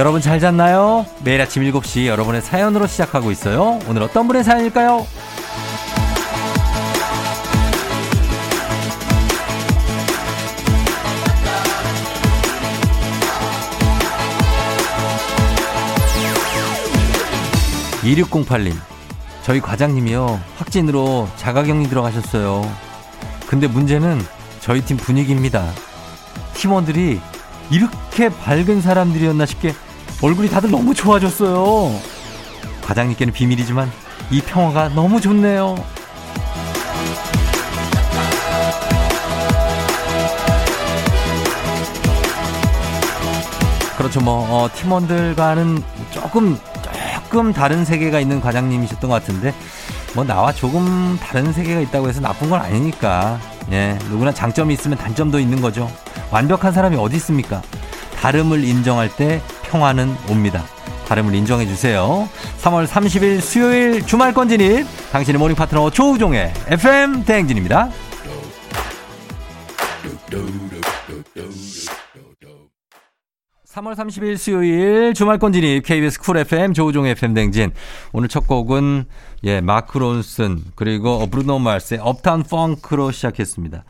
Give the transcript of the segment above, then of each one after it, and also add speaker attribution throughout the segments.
Speaker 1: 여러분 잘 잤나요? 매일 아침 7시 여러분의 사연으로 시작하고 있어요. 오늘 어떤 분의 사연일까요? 2608님, 저희 과장님이요. 확진으로 자가격리 들어가셨어요. 근데 문제는 저희 팀 분위기입니다. 팀원들이 이렇게 밝은 사람들이었나 싶게 얼굴이 다들 너무 좋아졌어요. 과장님께는 비밀이지만 이 평화가 너무 좋네요. 그렇죠. 뭐 어, 팀원들과는 조금 조금 다른 세계가 있는 과장님이셨던 것 같은데 뭐 나와 조금 다른 세계가 있다고 해서 나쁜 건 아니니까 예 누구나 장점이 있으면 단점도 있는 거죠. 완벽한 사람이 어디 있습니까? 다름을 인정할 때 평화는 옵니다. 다름을 인정해 주세요. 3월 30일 수요일 주말권 진입 당신의 morning 파트너 조우종의 FM 대행진입니다. 3월 30일 수요일 주말권 진입 KBS Cool FM 조우종 FM 댕진. 오늘 첫 곡은 예, 마크 론슨 그리고 브루노 마스의 업타운 펑크로 시작했습니다.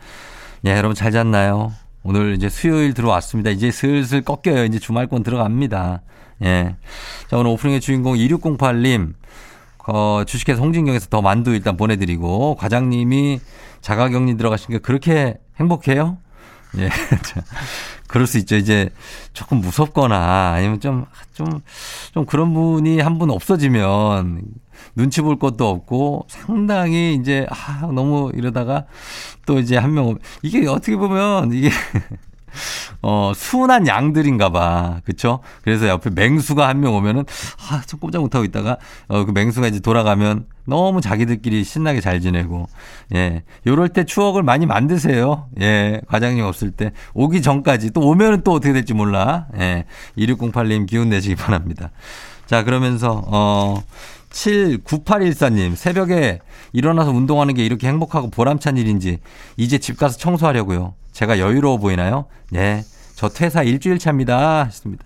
Speaker 1: 예, 여러분 잘 잤나요? 오늘 이제 수요일 들어왔습니다. 이제 슬슬 꺾여요. 이제 주말권 들어갑니다. 예. 자, 오늘 오프닝의 주인공 2608님. 어, 주식회사 홍진경에서 더 만두 일단 보내드리고, 과장님이 자가격리 들어가신 게 그렇게 행복해요? 예. 그럴 수 있죠. 이제 조금 무섭거나 아니면 좀, 좀, 좀 그런 분이 한 분 없어지면 눈치 볼 것도 없고 상당히 이제 아, 너무 이러다가 또 이제 한 명, 이게 어떻게 보면 이게 어, 순한 양들인가 봐. 그쵸? 그래서 옆에 맹수가 한 명 오면은, 아, 좀 꼼짝 못하고 있다가, 어, 그 맹수가 이제 돌아가면 너무 자기들끼리 신나게 잘 지내고, 예. 요럴 때 추억을 많이 만드세요. 예. 과장님 없을 때. 오기 전까지. 또 오면은 또 어떻게 될지 몰라. 예. 2608님 기운 내시기 바랍니다. 자, 그러면서, 어, 79814님, 새벽에 일어나서 운동하는 게 이렇게 행복하고 보람찬 일인지, 이제 집 가서 청소하려고요. 제가 여유로워 보이나요? 네. 저 퇴사 일주일 차입니다. 했습니다.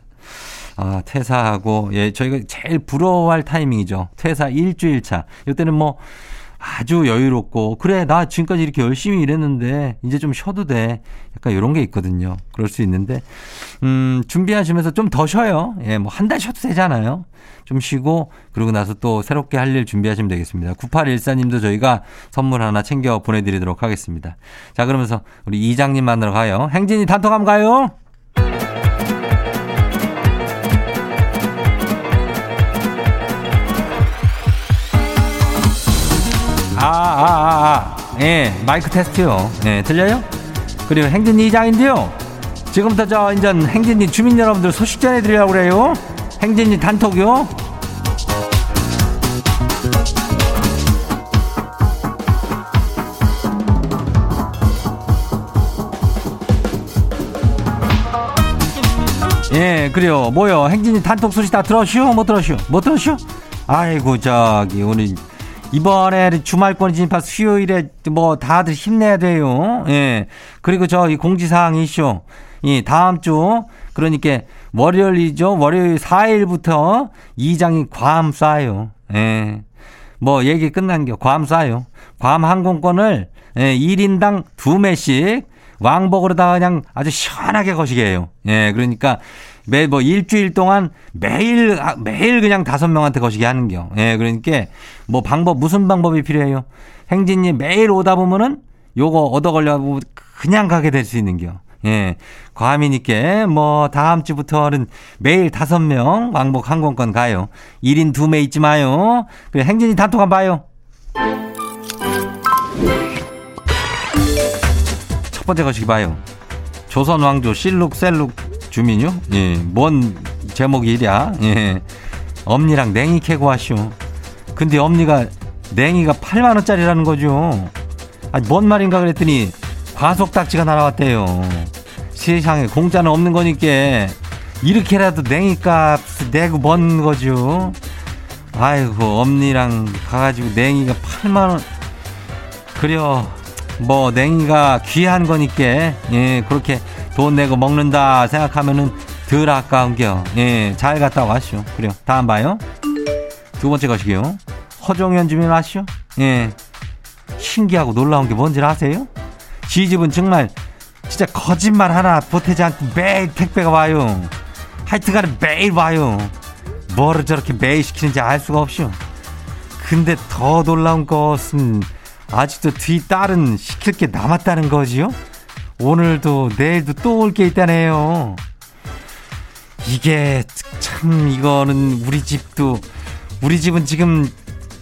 Speaker 1: 아, 퇴사하고, 예, 저희가 제일 부러워할 타이밍이죠. 퇴사 일주일 차. 이때는 뭐, 아주 여유롭고, 그래, 나 지금까지 이렇게 열심히 일했는데, 이제 좀 쉬어도 돼. 약간 이런 게 있거든요. 그럴 수 있는데, 음, 준비하시면서 좀 더 쉬어요. 예, 뭐, 한 달 쉬어도 되잖아요. 좀 쉬고, 그러고 나서 또 새롭게 할 일 준비하시면 되겠습니다. 9814님도 저희가 선물 하나 챙겨 보내드리도록 하겠습니다. 자, 그러면서 우리 이장님 만나러 가요. 행진이 단톡함 가요. 아, 아, 아, 아. 예, 마이크 테스트요. 예, 들려요? 그리고 행진이 이장인데요. 지금부터 저, 인전 행진이 주민 여러분들 소식 전해드리려고 그래요. 행진이 단톡요. 예, 그래요. 뭐요? 행진이 단톡 소식 다 들었슈? 못 들었슈? 못 들었슈? 아이고, 저기, 오늘, 이번에 주말권 진입한 수요일에 뭐 다들 힘내야 돼요. 예. 그리고 저 이 공지사항 이슈. 이 다음 주, 그러니까 월요일이죠. 월요일 4일부터 이장이 괌 쏴요. 예. 뭐 얘기 끝난 게괌 쏴요. 괌 항공권을 예, 1인당 2매씩 왕복으로다가 그냥 아주 시원하게 거시게 해요. 예, 그러니까 매 뭐 일주일 동안 매일 아, 매일 그냥 다섯 명한테 거시게 하는 겨. 예, 그러니까 뭐 방법 무슨 방법이 필요해요? 행진이 매일 오다 보면은 요거 얻어 걸려 그냥 가게 될 수 있는 겨. 예. 과민이께 뭐 다음 주부터는 매일 다섯 명 왕복 항공권 가요. 1인 2매 있지 마요. 그래 행진이 단톡 한번 봐요. 첫 번째 것이 봐요. 조선 왕조 실룩 셀룩 주민요? 예. 뭔 제목이 이랴? 예. 엄니랑 냉이 캐고 하시오. 근데 엄니가 냉이가 8만 원짜리라는 거죠. 아니 뭔 말인가 그랬더니 과속 딱지가 날아왔대요. 세상에 공짜는 없는 거니까 이렇게라도 냉이값 내고 먼 거죠. 아이고 엄니랑 가가지고 냉이가 8만 원. 그래요. 뭐 냉이가 귀한 거니까 예 그렇게 돈 내고 먹는다 생각하면은 덜 아까운겨. 예, 잘 갔다 와시오. 그래요. 다음 봐요. 두 번째 것이요. 허종현 주민 아시오? 예. 신기하고 놀라운 게 뭔지 아세요? 지 집은 정말 진짜 거짓말 하나 보태지 않고 매일 택배가 와요. 하여튼간에 매일 와요. 뭐를 저렇게 매일 시키는지 알 수가 없죠. 근데 더 놀라운 것은 아직도 뒤 딸은 시킬 게 남았다는 거지요? 오늘도 내일도 또 올 게 있다네요. 이게 참 이거는 우리 집도 우리 집은 지금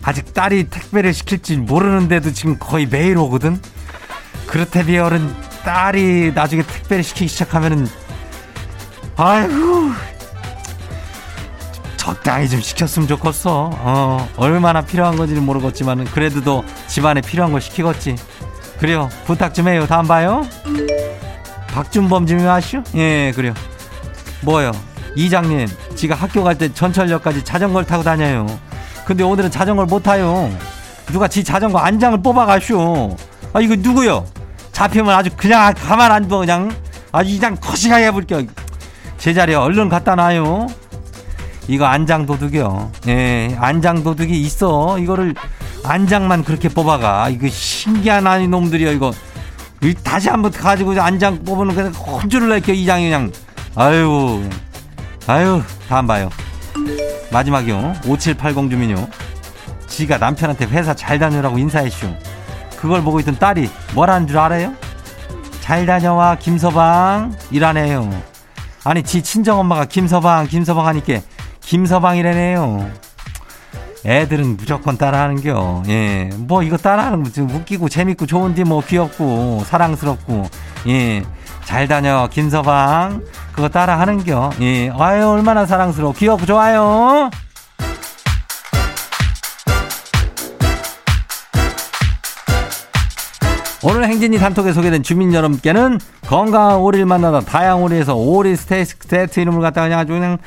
Speaker 1: 아직 딸이 택배를 시킬지 모르는데도 지금 거의 매일 오거든. 그렇다면 딸이 나중에 택배를 시키기 시작하면은 아이고 적당히 좀 시켰으면 좋겠어. 어, 얼마나 필요한 건지는 모르겠지만 그래도 도 집안에 필요한 걸 시키겠지. 그래요. 부탁 좀 해요. 다음 봐요. 박준범 님이 아시오? 예, 그래요. 뭐요? 이장님, 지가 학교 갈 때 전철역까지 자전거를 타고 다녀요. 근데 오늘은 자전거를 못 타요. 누가 지 자전거 안장을 뽑아가쇼. 아, 이거 누구요? 잡히면 아주 그냥 가만 안 둬, 그냥. 아주 이장 거시하게 해볼게요. 제자리에 얼른 갖다 놔요. 이거 안장 도둑이요. 예, 안장 도둑이 있어. 이거를 안장만 그렇게 뽑아가. 이거 신기한 아니 놈들이요, 이거. 다시 한번 가지고 안장 뽑으면 그냥 혼쭐을 낼게요, 이장이 그냥. 아유, 아유, 다음 봐요. 마지막이요. 5780 주민요. 지가 남편한테 회사 잘 다녀라고 인사했쇼. 그걸 보고 있던 딸이 뭐라는 줄 알아요? 잘 다녀와 김서방 이라네요. 아니 지 친정 엄마가 김서방 김서방 하니까 김서방이라네요. 애들은 무조건 따라하는겨. 예. 뭐 이거 따라하는 거좀 웃기고 재밌고 좋은데 뭐 귀엽고 사랑스럽고. 예. 잘 다녀 김서방. 그거 따라하는겨. 예. 아유 얼마나 사랑스러워. 귀엽고 좋아요. 오늘 행진이 단톡에 소개된 주민 여러분께는 건강한 오리를 만나다 다양 오리에서 오리 스테이크 이름을 갖다가 그냥 아주 그냥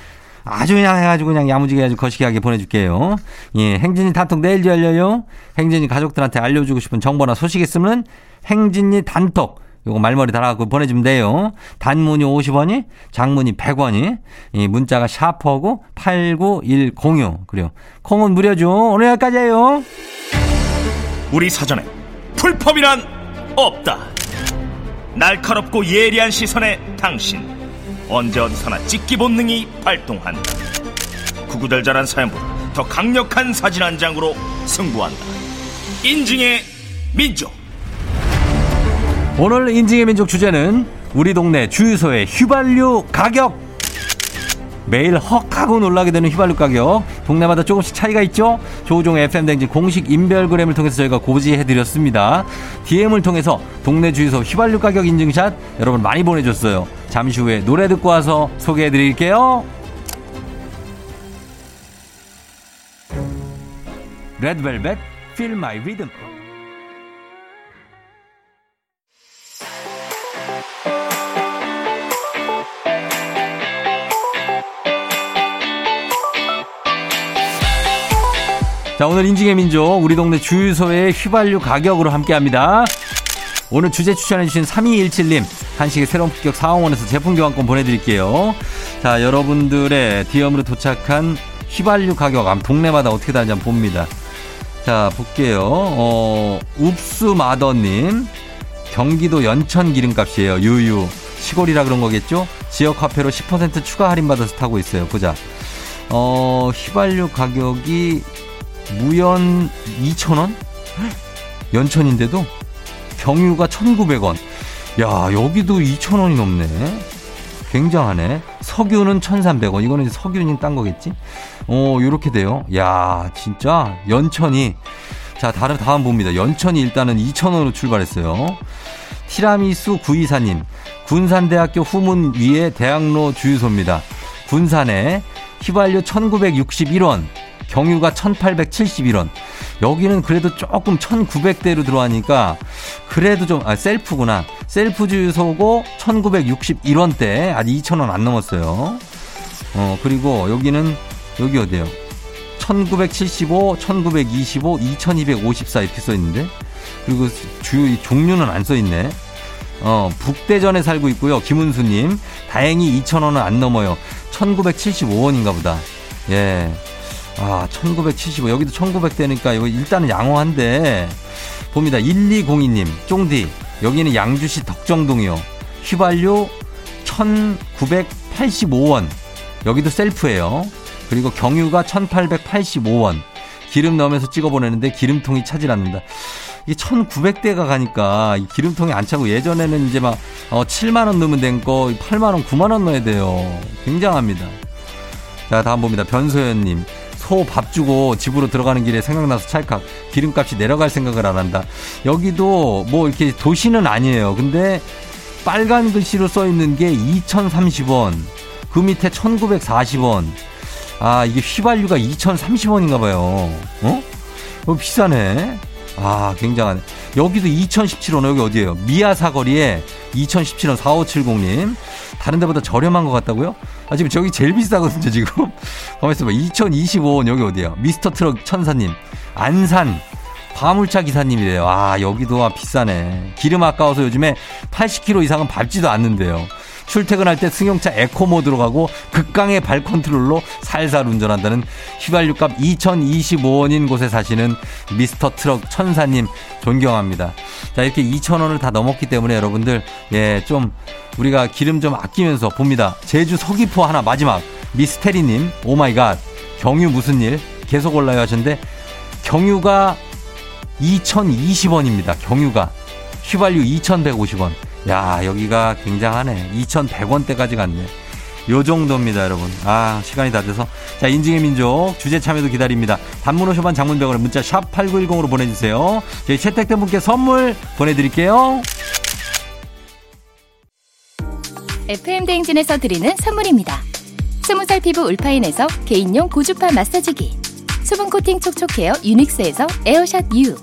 Speaker 1: 아주 그냥 해가지고 그냥 야무지게 아주 거시기하게 보내줄게요. 예, 행진이 단톡 내일도 열려요. 행진이 가족들한테 알려주고 싶은 정보나 소식 있으면 행진이 단톡 요거 말머리 달아갖고 보내주면 돼요. 단문이 50원이, 장문이 100원이, 이 문자가 샤퍼고 89106. 그래요. 콩은 무료죠. 오늘 여기까지예요.
Speaker 2: 우리 사전에 풀펌이란 없다. 날카롭고 예리한 시선에 당신 언제 어디서나 찍기 본능이 발동한다. 구구절절한 사연보다 더 강력한 사진 한 장으로 승부한다. 인증의 민족.
Speaker 1: 오늘 인증의 민족 주제는 우리 동네 주유소의 휘발유 가격. 매일 헉 하고 놀라게 되는 휘발유 가격. 동네마다 조금씩 차이가 있죠? 조우종 FM댕진 공식 인별그램을 통해서 저희가 고지해드렸습니다. DM을 통해서 동네 주유소 휘발유 가격 인증샷 여러분 많이 보내줬어요. 잠시 후에 노래 듣고 와서 소개해드릴게요. 레드벨벳 Feel My Rhythm 자, 오늘 인증의 민족, 우리 동네 주유소의 휘발유 가격으로 함께 합니다. 오늘 주제 추천해주신 3217님, 한식의 새로운 품격 사원에서 제품 교환권 보내드릴게요. 자, 여러분들의 DM으로 도착한 휘발유 가격, 동네마다 어떻게 다른지 한번 봅니다. 자, 볼게요. 어, 읍수마더님, 경기도 연천 기름값이에요. 유유. 시골이라 그런 거겠죠? 지역 화폐로 10% 추가 할인받아서 타고 있어요. 보자. 어, 휘발유 가격이 무연 2,000원? 연천인데도 경유가 1,900원. 야, 여기도 2,000원이 넘네. 굉장하네. 석유는 1,300원. 이거는 석유는 딴 거겠지? 어, 요렇게 돼요. 야, 진짜 연천이 자, 다른 다음 봅니다. 연천이 일단은 2,000원으로 출발했어요. 티라미수 구이사님. 군산대학교 후문 위에 대학로 주유소입니다. 군산에 휘발유 1961원. 경유가 1871원. 여기는 그래도 조금 1900대로 들어가니까 그래도 좀, 아, 셀프구나. 셀프 주유소고 1961원대. 아직 2000원 안 넘었어요. 어, 그리고 여기는, 여기 어디에요? 1975, 1925, 2254 이렇게 써 있는데. 그리고 주유 종류는 안 써 있네. 어, 북대전에 살고 있고요. 김은수 님. 다행히 2,000원은 안 넘어요. 1,975원인가 보다. 예. 아, 1975. 여기도 1900대니까 이거 일단은 양호한데. 봅니다. 1202님, 쫑디. 여기는 양주시 덕정동이요. 휘발유 1985원. 여기도 셀프예요. 그리고 경유가 1885원. 기름 넣으면서 찍어 보내는데 기름통이 차질 않는다. 이게 1900대가 가니까 이 기름통이 안 차고 예전에는 이제 막 어, 7만 원 넣으면 된 거 8만 원, 9만 원 넣어야 돼요. 굉장합니다. 자, 다음 봅니다. 변소연 님. 소 밥 주고 집으로 들어가는 길에 생각나서 찰칵 기름값이 내려갈 생각을 안 한다. 여기도 뭐 이렇게 도시는 아니에요. 근데 빨간 글씨로 써 있는 게 2,030원. 그 밑에 1,940원. 아, 이게 휘발유가 2,030원인가 봐요. 어? 어, 비싸네. 아, 굉장하네. 여기도 2017원, 여기 어디예요? 미아 사거리에 2017원 4570님. 다른 데보다 저렴한 것 같다고요? 아, 지금 저기 제일 비싸거든요, 지금. 가만있어 봐. 2025원, 여기 어디예요? 미스터 트럭 천사님. 안산. 화물차 기사님이래요. 아, 여기도 아, 비싸네. 기름 아까워서 요즘에 80km 이상은 밟지도 않는데요. 출퇴근할 때 승용차 에코 모드로 가고 극강의 발 컨트롤로 살살 운전한다는 휘발유값 2025원인 곳에 사시는 미스터 트럭 천사님 존경합니다. 자, 이렇게 2,000원을 다 넘었기 때문에 여러분들, 예, 좀 우리가 기름 좀 아끼면서 봅니다. 제주 서귀포 하나 마지막 미스테리님, oh my god, 경유 무슨 일? 계속 올라요 하셨는데 경유가 2,020원입니다. 경유가. 휘발유 2,150원. 야, 여기가 굉장하네. 2,100원대까지 갔네. 요 정도입니다, 여러분. 아, 시간이 다 돼서. 자, 인증의 민족 주제 참여도 기다립니다. 단문 오셔반 장문병원에 문자 샵 8910으로 보내주세요. 저희 채택된 분께 선물 보내드릴게요.
Speaker 3: FM 대행진에서 드리는 선물입니다. 스무살 피부 울파인에서 개인용 고주파 마사지기. 수분 코팅 촉촉 헤어 유닉스에서 에어샷 U.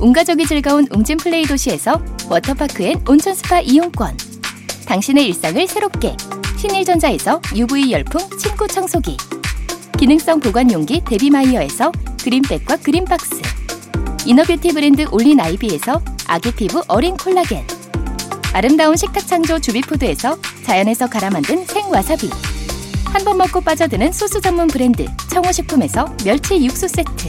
Speaker 3: 온가족이 즐거운 웅진 플레이 도시에서 워터파크 and 온천 스파 이용권. 당신의 일상을 새롭게 신일전자에서 UV 열풍 침구 청소기. 기능성 보관 용기 데비마이어에서 그린백과 그린박스. inner beauty 브랜드 올린 아이비에서 아기 피부 어린 콜라겐. 아름다운 식탁 창조 주비푸드에서 자연에서 갈아 만든 생와사비. 한 번 먹고 빠져드는 소스 전문 브랜드 청호식품에서 멸치 육수 세트.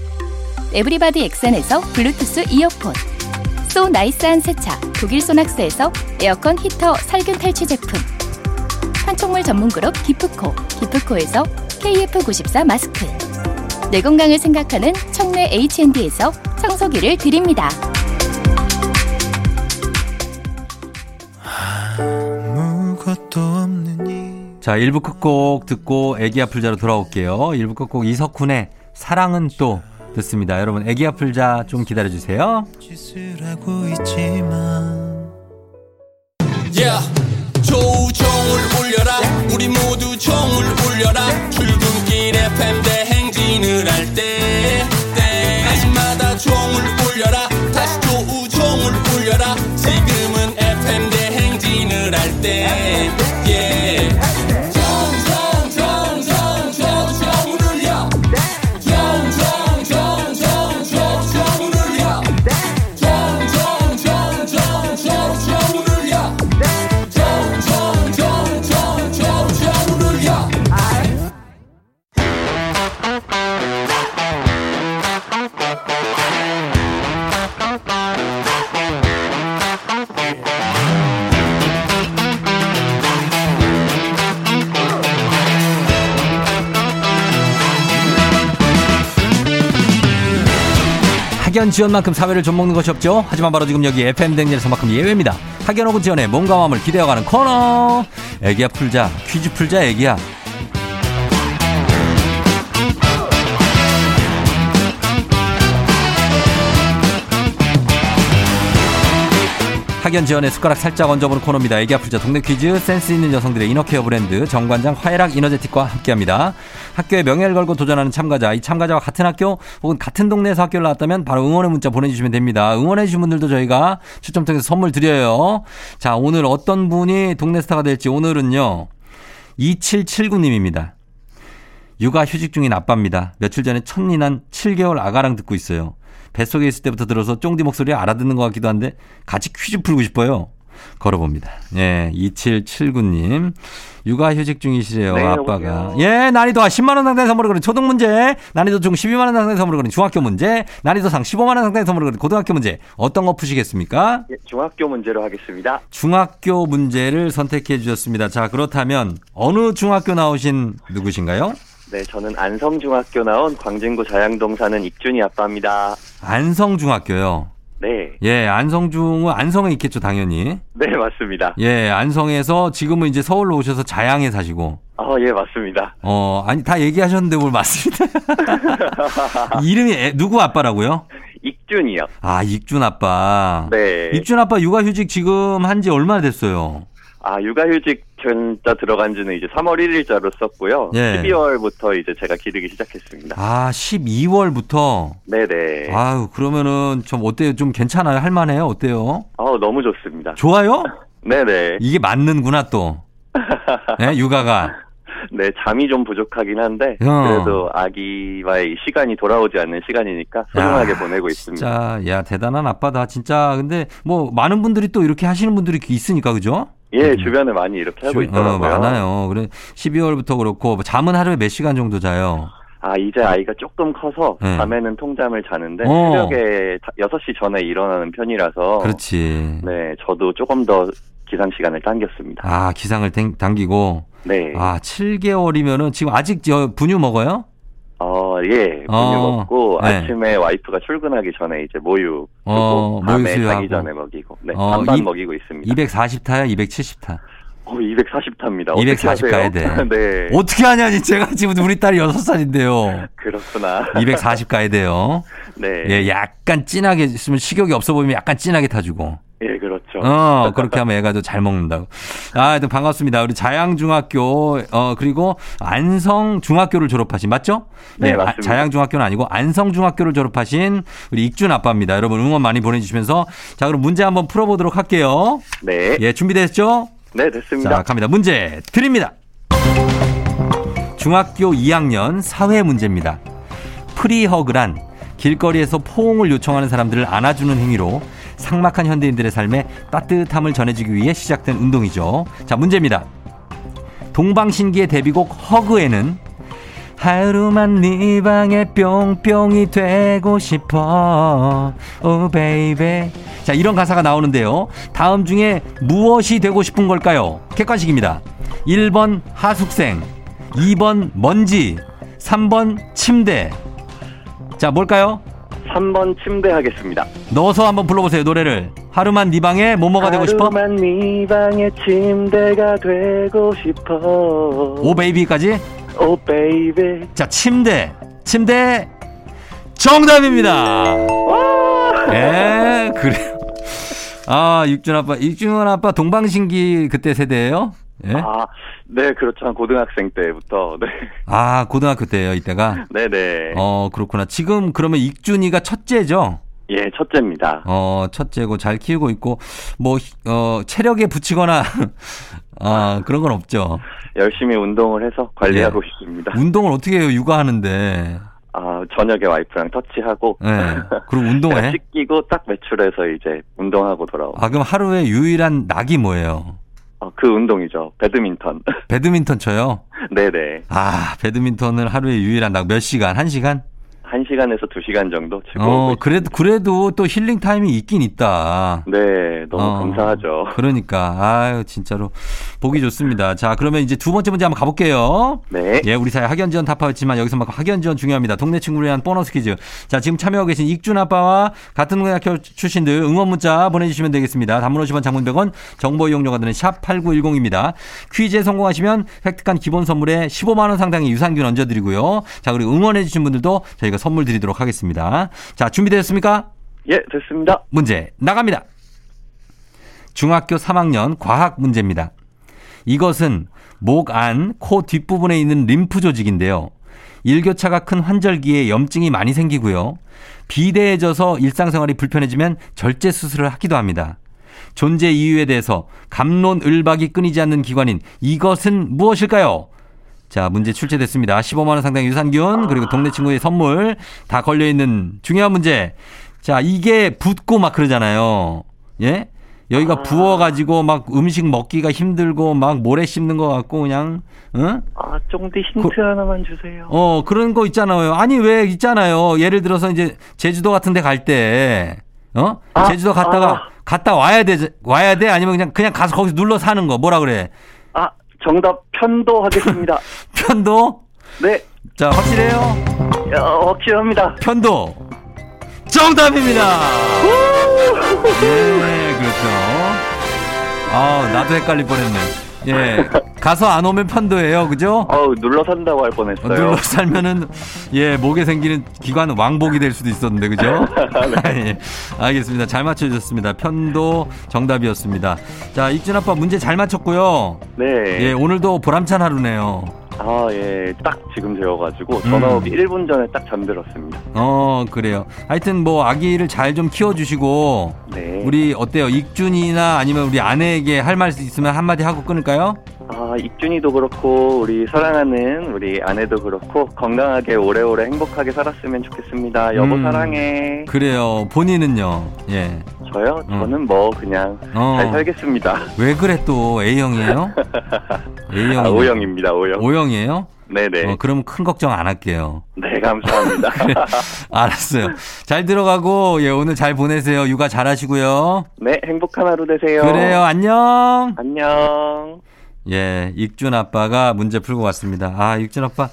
Speaker 3: everybody 엑센에서 블루투스 이어폰. so nice한 세차 독일 소낙스에서 에어컨 히터 살균 탈취 제품. 판촉물 전문 그룹 기프코 기프코에서 KF94 마스크. 내 건강을 생각하는 청내 H&D에서 청소기를 드립니다.
Speaker 4: 아무것도 없는 이
Speaker 1: 자, 1부 끝곡 듣고 애기 아플 자로 돌아올게요. 1부 끝곡 이석훈의 사랑은 또 듣습니다. 여러분, 애기 아플 자 좀 기다려주세요.
Speaker 4: 짓을 하고 있지만
Speaker 5: Yeah. 조우종을 울려라 우리 모두 종을 울려라 출근길 FM 대행진을 할때 때마다 종을 울려라
Speaker 1: 지원만큼 사회를 좀 먹는 것이 없죠. 하지만 바로 지금 여기 FM 댕진에서만큼 예외입니다. 혹은 지원의 몸과 마음을 기대어가는 코너. 애기야 풀자 퀴즈 풀자 애기야. 학연 지원의 숟가락 살짝 얹어보는 코너입니다. 애기 아플 자 동네 퀴즈 센스 있는 여성들의 이너케어 브랜드 정관장 화해락 이너제틱과 함께합니다. 학교에 명예를 걸고 도전하는 참가자 이 참가자와 같은 학교 혹은 같은 동네에서 학교를 나왔다면 바로 응원의 문자 보내주시면 됩니다. 응원해 주신 분들도 저희가 추첨 통해서 선물 드려요. 자 오늘 어떤 분이 동네 스타가 될지 오늘은요 2779님입니다. 육아 휴직 중인 아빠입니다. 며칠 전에 첫니난 7개월 아가랑 듣고 있어요. 뱃속에 있을 때부터 들어서 쫑디 목소리 알아듣는 것 같기도 한데 같이 퀴즈 풀고 싶어요. 걸어봅니다. 예, 2779님. 육아휴직 중이시래요,
Speaker 6: 네,
Speaker 1: 아빠가.
Speaker 6: 여보세요.
Speaker 1: 예, 난이도 10만원 상당의 선물을 거는 초등 문제, 난이도 중 12만원 상당의 선물을 거는 중학교 문제, 난이도 상 15만원 상당의 선물을 거는 고등학교 문제. 어떤 거 푸시겠습니까?
Speaker 6: 예, 중학교 문제로 하겠습니다.
Speaker 1: 중학교 문제를 선택해 주셨습니다. 자, 그렇다면 어느 중학교 나오신 누구신가요?
Speaker 6: 네, 저는 안성중학교 나온 광진구 자양동 사는 익준이 아빠입니다.
Speaker 1: 안성중학교요.
Speaker 6: 네,
Speaker 1: 예, 안성중은 안성에 있겠죠, 당연히.
Speaker 6: 네, 맞습니다.
Speaker 1: 예, 안성에서 지금은 이제 서울로 오셔서 자양에 사시고.
Speaker 6: 어, 예, 맞습니다.
Speaker 1: 어, 아니, 다 얘기하셨는데 뭘 맞습니다. 이름이 애- 누구 아빠라고요?
Speaker 6: 익준이요.
Speaker 1: 아, 익준 아빠.
Speaker 6: 네.
Speaker 1: 익준 아빠 육아휴직 지금 한 지 얼마나 됐어요?
Speaker 6: 아, 육아휴직 진짜 들어간 지는 이제 3월 1일자로 썼고요.
Speaker 1: 예.
Speaker 6: 12월부터 이제 제가 기르기 시작했습니다.
Speaker 1: 아, 12월부터.
Speaker 6: 네네.
Speaker 1: 아유, 그러면은 좀 어때요? 좀 괜찮아요? 할만해요? 어때요?
Speaker 6: 어, 너무 좋습니다.
Speaker 1: 좋아요?
Speaker 6: 네네.
Speaker 1: 이게 맞는구나, 또. 네, 육아가.
Speaker 6: 네, 잠이 좀 부족하긴 한데,
Speaker 1: 어.
Speaker 6: 그래도 아기와의 이 시간이 돌아오지 않는 시간이니까 소중하게
Speaker 1: 야,
Speaker 6: 보내고 있습니다.
Speaker 1: 진짜, 야, 대단한 아빠다. 진짜. 근데 뭐, 많은 분들이 또 이렇게 하시는 분들이 있으니까, 그죠?
Speaker 6: 예, 주변에 많이 이렇게 하고
Speaker 1: 주-
Speaker 6: 있더라고요.
Speaker 1: 어, 많아요. 그래 12월부터 그렇고 뭐 잠은 하루에 몇 시간 정도 자요?
Speaker 6: 아, 이제 아이가 조금 커서
Speaker 1: 네.
Speaker 6: 밤에는 통잠을 자는데
Speaker 1: 어.
Speaker 6: 새벽에 다- 6시 전에 일어나는 편이라서
Speaker 1: 그렇지.
Speaker 6: 네, 저도 조금 더 기상 시간을 당겼습니다.
Speaker 1: 아 기상을 당- 당기고
Speaker 6: 네.
Speaker 1: 아 7개월이면은 지금 아직 저 분유 먹어요?
Speaker 6: 어, 예. 분유
Speaker 1: 어,
Speaker 6: 먹고
Speaker 1: 네.
Speaker 6: 아침에 와이프가 출근하기 전에 이제 모유
Speaker 1: 어,
Speaker 6: 주고 밤에
Speaker 1: 모유.
Speaker 6: 자기 전에 먹이고 네,
Speaker 1: 어,
Speaker 6: 반반
Speaker 1: 이-
Speaker 6: 먹이고 있습니다.
Speaker 1: 240타야 270타.
Speaker 6: 어, 240타입니다.
Speaker 1: 240 가야 돼.
Speaker 6: 네.
Speaker 1: 어떻게 하냐니 제가 지금 우리 딸이 6살인데요.
Speaker 6: 그렇구나.
Speaker 1: 240 가야 돼요.
Speaker 6: 네.
Speaker 1: 예, 약간 진하게 있으면 식욕이 없어 보이면 약간 진하게 타주고.
Speaker 6: 예, 그렇죠.
Speaker 1: 어, 그렇게 하면 애가 더잘 먹는다고. 아, 반갑습니다. 우리 자양중학교, 어, 그리고 안성중학교를 졸업하신, 맞죠?
Speaker 6: 네,
Speaker 1: 아,
Speaker 6: 맞습니다.
Speaker 1: 자양중학교는 아니고 안성중학교를 졸업하신 우리 익준 아빠입니다. 여러분 응원 많이 보내주시면서. 자, 그럼 문제 한번 풀어보도록 할게요.
Speaker 6: 네.
Speaker 1: 예, 준비됐죠?
Speaker 6: 네, 됐습니다.
Speaker 1: 자, 갑니다. 문제 드립니다. 중학교 2학년 사회 문제입니다. 프리허그란 길거리에서 포옹을 요청하는 사람들을 안아주는 행위로 삭막한 현대인들의 삶에 따뜻함을 전해주기 위해 시작된 운동이죠. 자, 문제입니다. 동방신기의 데뷔곡 Hug에는 하루만 네 방에 뿅뿅이 되고 싶어. oh baby 자 이런 가사가 나오는데요. 다음 중에 무엇이 되고 싶은 걸까요? 객관식입니다. 1번 하숙생 2번 먼지 3번 침대. 자 뭘까요
Speaker 6: 3번 침대 하겠습니다.
Speaker 1: 넣어서 한번 불러보세요 노래를 하루만 네 방에 뭐뭐가 되고 싶어
Speaker 6: 하루만 네 방에 침대가 되고 싶어.
Speaker 1: oh baby까지
Speaker 6: oh baby.
Speaker 1: 자 침대 침대 정답입니다 예, 그래요. 아, 육준 아빠, 육준 아빠 동방신기 그때 세대예요? 예?
Speaker 6: 아, 네, 그렇죠. 한 고등학생 때부터. 네.
Speaker 1: 아, 고등학교 때예요, 이때가.
Speaker 6: 네 네.
Speaker 1: 어, 그렇구나. 지금 그러면 익준이가 첫째죠?
Speaker 6: 예, 첫째입니다.
Speaker 1: 어, 첫째고 잘 키우고 있고 뭐 어, 체력에 붙이거나 아, 그런 건 없죠.
Speaker 6: 열심히 운동을 해서 관리하고
Speaker 1: 예.
Speaker 6: 있습니다.
Speaker 1: 운동을 어떻게 해요? 육아하는데.
Speaker 6: 아, 저녁에 와이프랑 터치하고.
Speaker 1: 예. 그리고 운동해?
Speaker 6: 씻기고 딱 외출해서 이제 운동하고 돌아오고.
Speaker 1: 아, 그럼 하루에 유일한 낙이 뭐예요?
Speaker 6: 어, 그 운동이죠. 배드민턴.
Speaker 1: 배드민턴 쳐요?
Speaker 6: 네네.
Speaker 1: 아, 배드민턴을 하루에 유일한 낙몇 시간? 한 시간?
Speaker 6: 1시간에서 2시간 정도 즐거워
Speaker 1: 어, 그래도, 그래도 또 힐링 타임이 있긴 있다.
Speaker 6: 네, 너무
Speaker 1: 어,
Speaker 6: 감사하죠.
Speaker 1: 그러니까, 아유, 진짜로. 보기 좋습니다. 자, 그러면 이제 두 번째 문제 한번 가볼게요.
Speaker 6: 네.
Speaker 1: 예, 우리 사회 학연 지원 타파였지만 여기서 막 학연 지원 중요합니다. 동네 친구를 위한 보너스 퀴즈. 자, 지금 참여하고 계신 익준 아빠와 같은 고등학교 출신들 응원 문자 보내주시면 되겠습니다. 단문 50원 장문 100원 정보 이용료가 드는 샵 8910입니다. 퀴즈에 성공하시면 획득한 기본 선물에 15만원 상당의 유산균 얹어드리고요. 자, 그리고 응원해주신 분들도 저희가 선물 드리도록 하겠습니다. 자, 준비되셨습니까?
Speaker 6: 예, 됐습니다.
Speaker 1: 문제 나갑니다. 중학교 3학년 과학 문제입니다. 이것은 목 안, 코 뒷부분에 있는 림프 조직인데요. 일교차가 큰 환절기에 염증이 많이 생기고요. 비대해져서 일상생활이 불편해지면 절제 수술을 하기도 합니다. 존재 이유에 대해서 감론을박이 끊이지 않는 기관인 이것은 무엇일까요? 자, 문제 출제됐습니다. 15만 원 상당의 유산균 그리고 동네 친구의 선물 다 걸려 있는 중요한 문제. 자, 이게 붓고 막 그러잖아요. 예? 여기가 부어가지고 막 음식 먹기가 힘들고 막 모래 씹는 것 같고 그냥, 응?
Speaker 6: 아, 쫑디 힌트
Speaker 1: 그-
Speaker 6: 하나만 주세요.
Speaker 1: 어, 그런 거 있잖아요. 아니, 왜 있잖아요. 예를 들어서 이제 제주도 같은 데 갈 때, 어?
Speaker 6: 아,
Speaker 1: 제주도 갔다가,
Speaker 6: 아.
Speaker 1: 갔다 와야 돼, 와야 돼? 아니면 그냥, 그냥 가서 거기서 눌러 사는 거. 뭐라 그래?
Speaker 6: 아, 정답 편도 하겠습니다.
Speaker 1: 편도?
Speaker 6: 네,
Speaker 1: 자, 확실해요?
Speaker 6: 어, 확실합니다.
Speaker 1: 편도. 정답입니다! 예. 아, 나도 헷갈릴 뻔했네. 예. 가서 안 오면 편도예요. 그죠?
Speaker 6: 어우, 눌러 산다고 할
Speaker 1: 어,
Speaker 6: 뻔했어요.
Speaker 1: 눌러 살면은 예 목에 생기는 기관 왕복이 될 수도 있었는데 그죠? 예, 알겠습니다. 잘 맞춰주셨습니다. 편도 정답이었습니다. 자 익준 아빠 문제 잘 맞췄고요.
Speaker 6: 네.
Speaker 1: 예 오늘도 보람찬 하루네요.
Speaker 6: 아, 예. 딱 지금 재워가지고 전화
Speaker 1: 음.
Speaker 6: 오기 1분 전에 딱 잠들었습니다.
Speaker 1: 어 그래요. 하여튼 뭐 아기를 잘 좀 키워주시고
Speaker 6: 네.
Speaker 1: 우리 어때요? 익준이나 아니면 우리 아내에게 할 말 있으면 한마디 하고 끊을까요?
Speaker 6: 아, 익준이도 그렇고 우리 사랑하는 우리 아내도 그렇고 건강하게 오래오래 행복하게 살았으면 좋겠습니다. 여보
Speaker 1: 음.
Speaker 6: 사랑해.
Speaker 1: 그래요. 본인은요? 예.
Speaker 6: 저요?
Speaker 1: 음.
Speaker 6: 저는 뭐 그냥
Speaker 1: 어.
Speaker 6: 잘 살겠습니다.
Speaker 1: 왜 그래 또 A형이에요? A형이
Speaker 6: 아, O형입니다. O형.
Speaker 1: O형이에요?
Speaker 6: 네네.
Speaker 1: 어, 그럼 큰 걱정 안 할게요.
Speaker 6: 네, 감사합니다.
Speaker 1: 알았어요. 잘 들어가고, 예, 오늘 잘 보내세요. 육아 잘 하시고요.
Speaker 6: 네, 행복한 하루 되세요.
Speaker 1: 그래요. 안녕.
Speaker 6: 안녕.
Speaker 1: 예, 익준 아빠가 문제 풀고 왔습니다. 아, 익준 아빠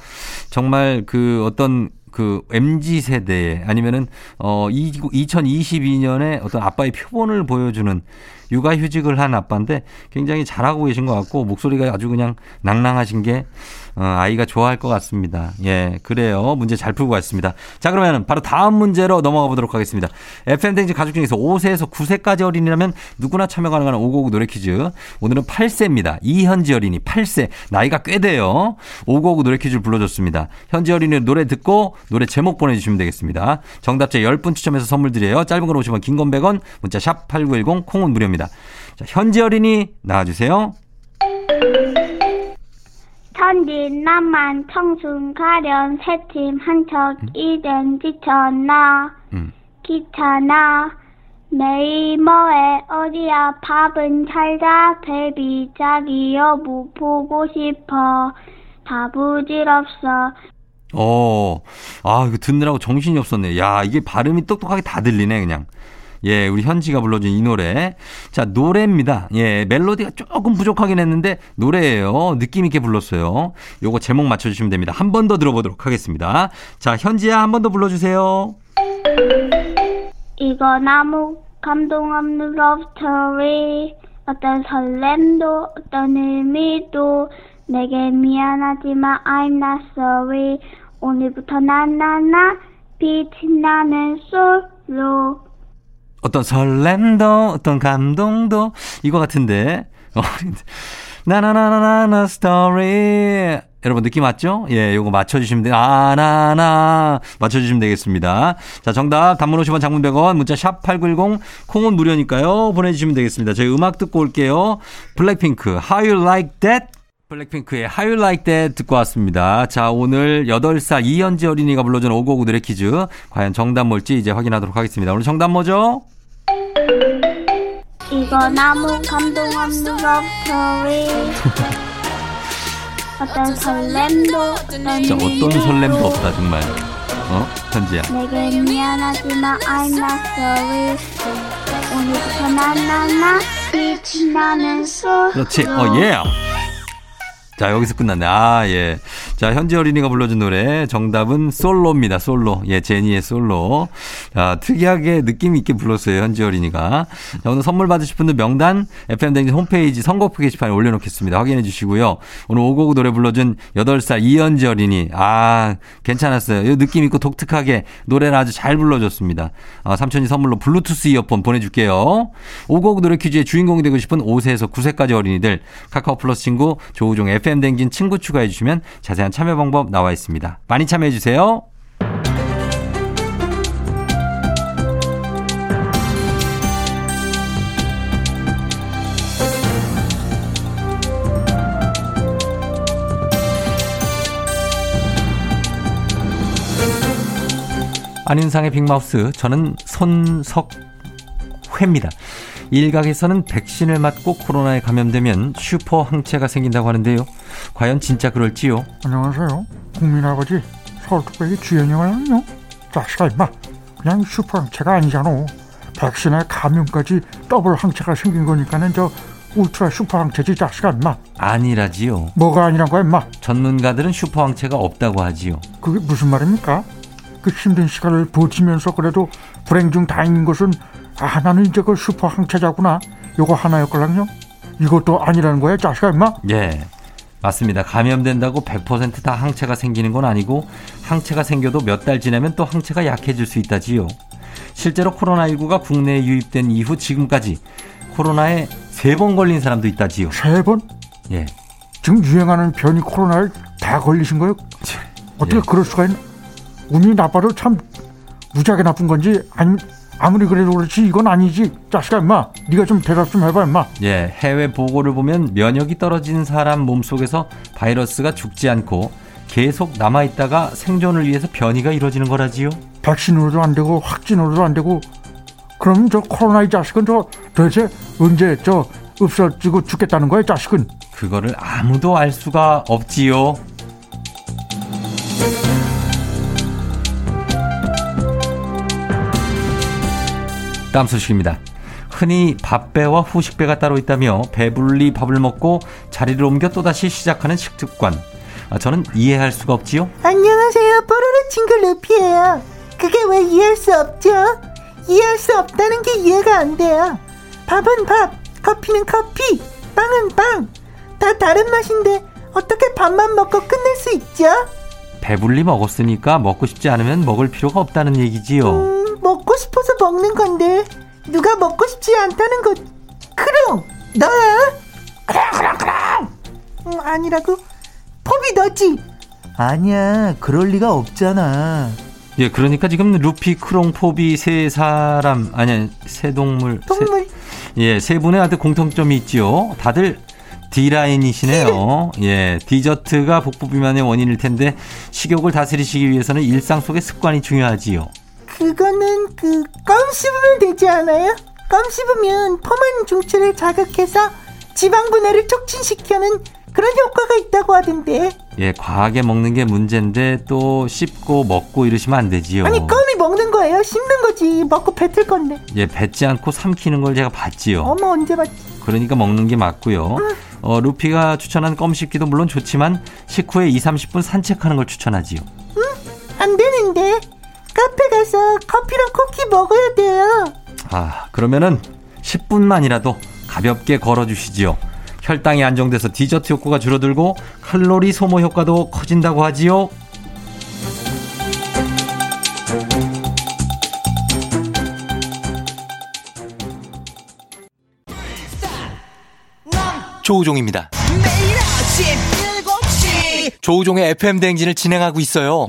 Speaker 1: 정말 그 어떤 그 MZ 세대에 아니면은 어 2022년에 어떤 아빠의 표본을 보여주는 육아휴직을 한 아빠인데 굉장히 잘하고 계신 것 같고 목소리가 아주 그냥 낭낭하신 게 어, 아이가 좋아할 것 같습니다. 예, 그래요. 문제 잘 풀고 왔습니다. 자, 그러면 바로 다음 문제로 넘어가 보도록 하겠습니다. FM댕지 가족 중에서 5세에서 9세까지 어린이라면 누구나 참여 가능한 559 노래 퀴즈. 오늘은 8세입니다. 이현지 어린이 8세. 나이가 꽤 돼요. 559 노래 퀴즈를 불러줬습니다. 현지 어린이 노래 듣고 노래 제목 보내주시면 되겠습니다. 정답자 10분 추첨해서 선물 드려요. 짧은 걸 오시면 긴건 100원, 문자 샵 8910, 콩은 무료입니다. 자, 현지 어린이 나와주세요.
Speaker 7: 천진난만 청순 가련 새침 한척 이젠 지쳤나?
Speaker 1: 음.
Speaker 7: 귀찮아? 매일 뭐해 어디야? 밥은 잘자? 베비 자기 여보 보고 싶어? 다 부질없어.
Speaker 1: 어, 아, 이거 듣느라고 정신이 없었네. 야, 이게 발음이 똑똑하게 다 들리네, 그냥. 예, 우리 현지가 불러준 이 노래. 자, 노래입니다. 예, 멜로디가 조금 부족하긴 했는데, 노래예요. 느낌 있게 불렀어요. 요거 제목 맞춰주시면 됩니다. 한 번 더 들어보도록 하겠습니다. 자, 현지야, 한 번 더 불러주세요.
Speaker 7: 이거 나무 감동 없는 love story 어떤 설렘도 어떤 의미도 내게 미안하지만 I'm not sorry 오늘부터 나나나 빛이 나는 솔로
Speaker 1: 어떤 설렘도, 어떤 감동도, 이거 같은데. 어, 나나나나나 스토리. 여러분 느낌 맞죠? 예, 요거 맞춰주시면 돼요. 아, 나, 나. 맞춰주시면 되겠습니다. 자, 정답. 단문 50원 장문 100원. 문자 샵 8910. 콩은 무료니까요. 보내주시면 되겠습니다. 저희 음악 듣고 올게요. 블랙핑크. How You Like That? 블랙핑크의 How You Like That 듣고 왔습니다. 자, 오늘 8살 이현지 어린이가 불러준 노래 퀴즈. 과연 정답 뭘지 이제 확인하도록 하겠습니다. 오늘 정답 뭐죠?
Speaker 7: 이거 나무 감동 story 어떤 설렘도
Speaker 1: 진짜 어떤 설렘도 없다, 정말. 어? 현지야.
Speaker 7: 내게 미안하지만 I'm not sorry 오늘부터 나나나 빛이 나는 솔로
Speaker 1: 그렇지. 어, 예. 자, 여기서 끝났네. 아, 예. 자, 현지 어린이가 불러준 노래. 정답은 솔로입니다. 솔로. 예, 제니의 솔로. 자, 특이하게 느낌 있게 불렀어요. 현지 어린이가. 자, 오늘 선물 받으실 분들 명단 FM댕진 홈페이지 선거표 게시판에 올려놓겠습니다. 확인해 주시고요. 오늘 오고구 노래 불러준 8살 이현지 어린이. 아, 괜찮았어요. 느낌 있고 독특하게 노래를 아주 잘 불러줬습니다. 아, 삼촌이 선물로 블루투스 이어폰 보내줄게요. 오고구 노래 퀴즈의 주인공이 되고 싶은 5세에서 9세까지 어린이들 카카오 플러스 친구 조우종 FM 댕진 친구 추가해 주시면 자세한 참여 방법 나와 있습니다. 많이 참여해 주세요. 안윤상의 Big Mouth 저는 손석회입니다. 일각에서는 백신을 맞고 코로나에 감염되면 슈퍼 항체가 생긴다고 하는데요. 과연 진짜 그럴지요?
Speaker 8: 안녕하세요. 국민 아버지 서울 특별히 주연영을요. 자식아 임마 그냥 슈퍼 항체가 아니잖아. 백신에 감염까지 더블 항체가 생긴 거니까는 저 울트라 슈퍼 항체지 자식아 임마.
Speaker 1: 아니라지요.
Speaker 8: 뭐가 아니란 거야 임마.
Speaker 1: 전문가들은 슈퍼 항체가 없다고 하지요.
Speaker 8: 그게 무슨 말입니까? 그 힘든 시간을 버티면서 그래도 불행 중 다행인 것은 아 나는 이제 그 슈퍼 항체자구나. 요거 하나였걸랑요. 이것도 아니라는 거야 자식아 임마.
Speaker 1: 예. 맞습니다. 감염된다고 100%다 항체가 생기는 건 아니고 항체가 생겨도 몇 달 지나면 또 항체가 약해질 수 있다지요. 실제로 코로나19가 국내에 유입된 이후 지금까지 코로나에 세 번 걸린 사람도 있다지요.
Speaker 8: 세 번?
Speaker 1: 예.
Speaker 8: 지금 유행하는 변이 코로나에 다 걸리신 거예요? 어떻게
Speaker 1: 예.
Speaker 8: 그럴 수가 있나? 운이 나빠도 참 무지하게 나쁜 건지 아니면 아무리 그래도 그렇지 이건 아니지. 자식아 임마. 네가 좀 대답 좀 해봐 임마.
Speaker 1: 예, 해외 보고를 보면 면역이 떨어진 사람 몸속에서 바이러스가 죽지 않고 계속 남아있다가 생존을 위해서 변이가 이루어지는 거라지요.
Speaker 8: 백신으로도 안 되고 확진으로도 안 되고. 그럼 저 코로나 이 자식은 저 도대체 언제 저 없어지고 죽겠다는 거야 자식은?
Speaker 1: 그거를 아무도 알 수가 없지요. 다음 소식입니다. 흔히 밥배와 후식배가 따로 있다며 배불리 밥을 먹고 자리를 옮겨 또다시 시작하는 식습관. 아, 저는 이해할 수가 없지요.
Speaker 9: 안녕하세요. 뽀로로 친구 루피예요. 그게 왜 이해할 수 없죠? 이해할 수 없다는 게 이해가 안 돼요. 밥은 밥, 커피는 커피, 빵은 빵. 다 다른 맛인데 어떻게 밥만 먹고 끝낼 수 있죠?
Speaker 1: 배불리 먹었으니까 먹고 싶지 않으면 먹을 필요가 없다는 얘기지요.
Speaker 9: 음, 먹고 싶어서 먹는 건데 누가 먹고 싶지 않다는 것. 그럼 너야? 그럼 그럼 그럼. 음, 아니라고? 포비 너지?
Speaker 10: 아니야, 그럴 리가 없잖아.
Speaker 1: 예, 그러니까 지금 루피, 크롱, 포비 세 사람 아니 세 동물
Speaker 9: 동물.
Speaker 1: 세, 예, 세 분의 아들 공통점이 있지요. 다들 D라인이시네요. 예, 디저트가 복부 비만의 원인일 텐데 식욕을 다스리시기 위해서는 일상 속의 습관이 중요하지요.
Speaker 9: 그거는 그 껌 씹으면 되지 않아요? 껌 씹으면 포만 중추를 자극해서 지방 분해를 촉진시켜는 그런 효과가 있다고 하던데.
Speaker 1: 예, 과하게 먹는 게 문제인데 또 씹고 먹고 이러시면 안 되지요.
Speaker 9: 아니 껌이 먹는 거예요? 씹는 거지. 먹고 뱉을 건데.
Speaker 1: 예, 뱉지 않고 삼키는 걸 제가 봤지요.
Speaker 9: 어머 언제 봤지?
Speaker 1: 그러니까 먹는 게 맞고요. 어, 루피가 추천한 껌 씹기도 물론 좋지만 식후에 2, 30분 산책하는 걸 추천하지요.
Speaker 9: 가서 커피랑 쿠키 먹어야 돼요.
Speaker 1: 아, 그러면은 10분만이라도 가볍게 걸어주시지요. 혈당이 안정돼서 디저트 효과가 줄어들고 칼로리 소모 효과도 커진다고 하지요.
Speaker 11: 조우종입니다.
Speaker 5: 매일 아침 7시
Speaker 11: 조우종의 FM 대행진을 진행하고 있어요.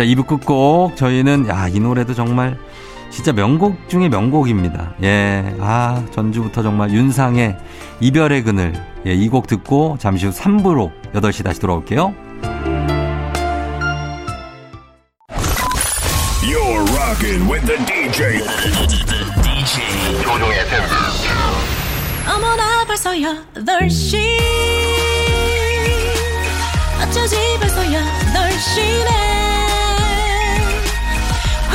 Speaker 1: 자, 2부 끝곡 저희는 야, 이 노래도 정말 진짜 명곡 중에 명곡입니다. 예. 아, 전주부터 정말 윤상의 이별의 그늘. 예, 이 곡 듣고 잠시 후 3부로 8시 다시 돌아올게요.
Speaker 12: You're rocking with the DJ. DJ 조종의.
Speaker 13: 어머나 벌써 8시 어쩌지 벌써 8시네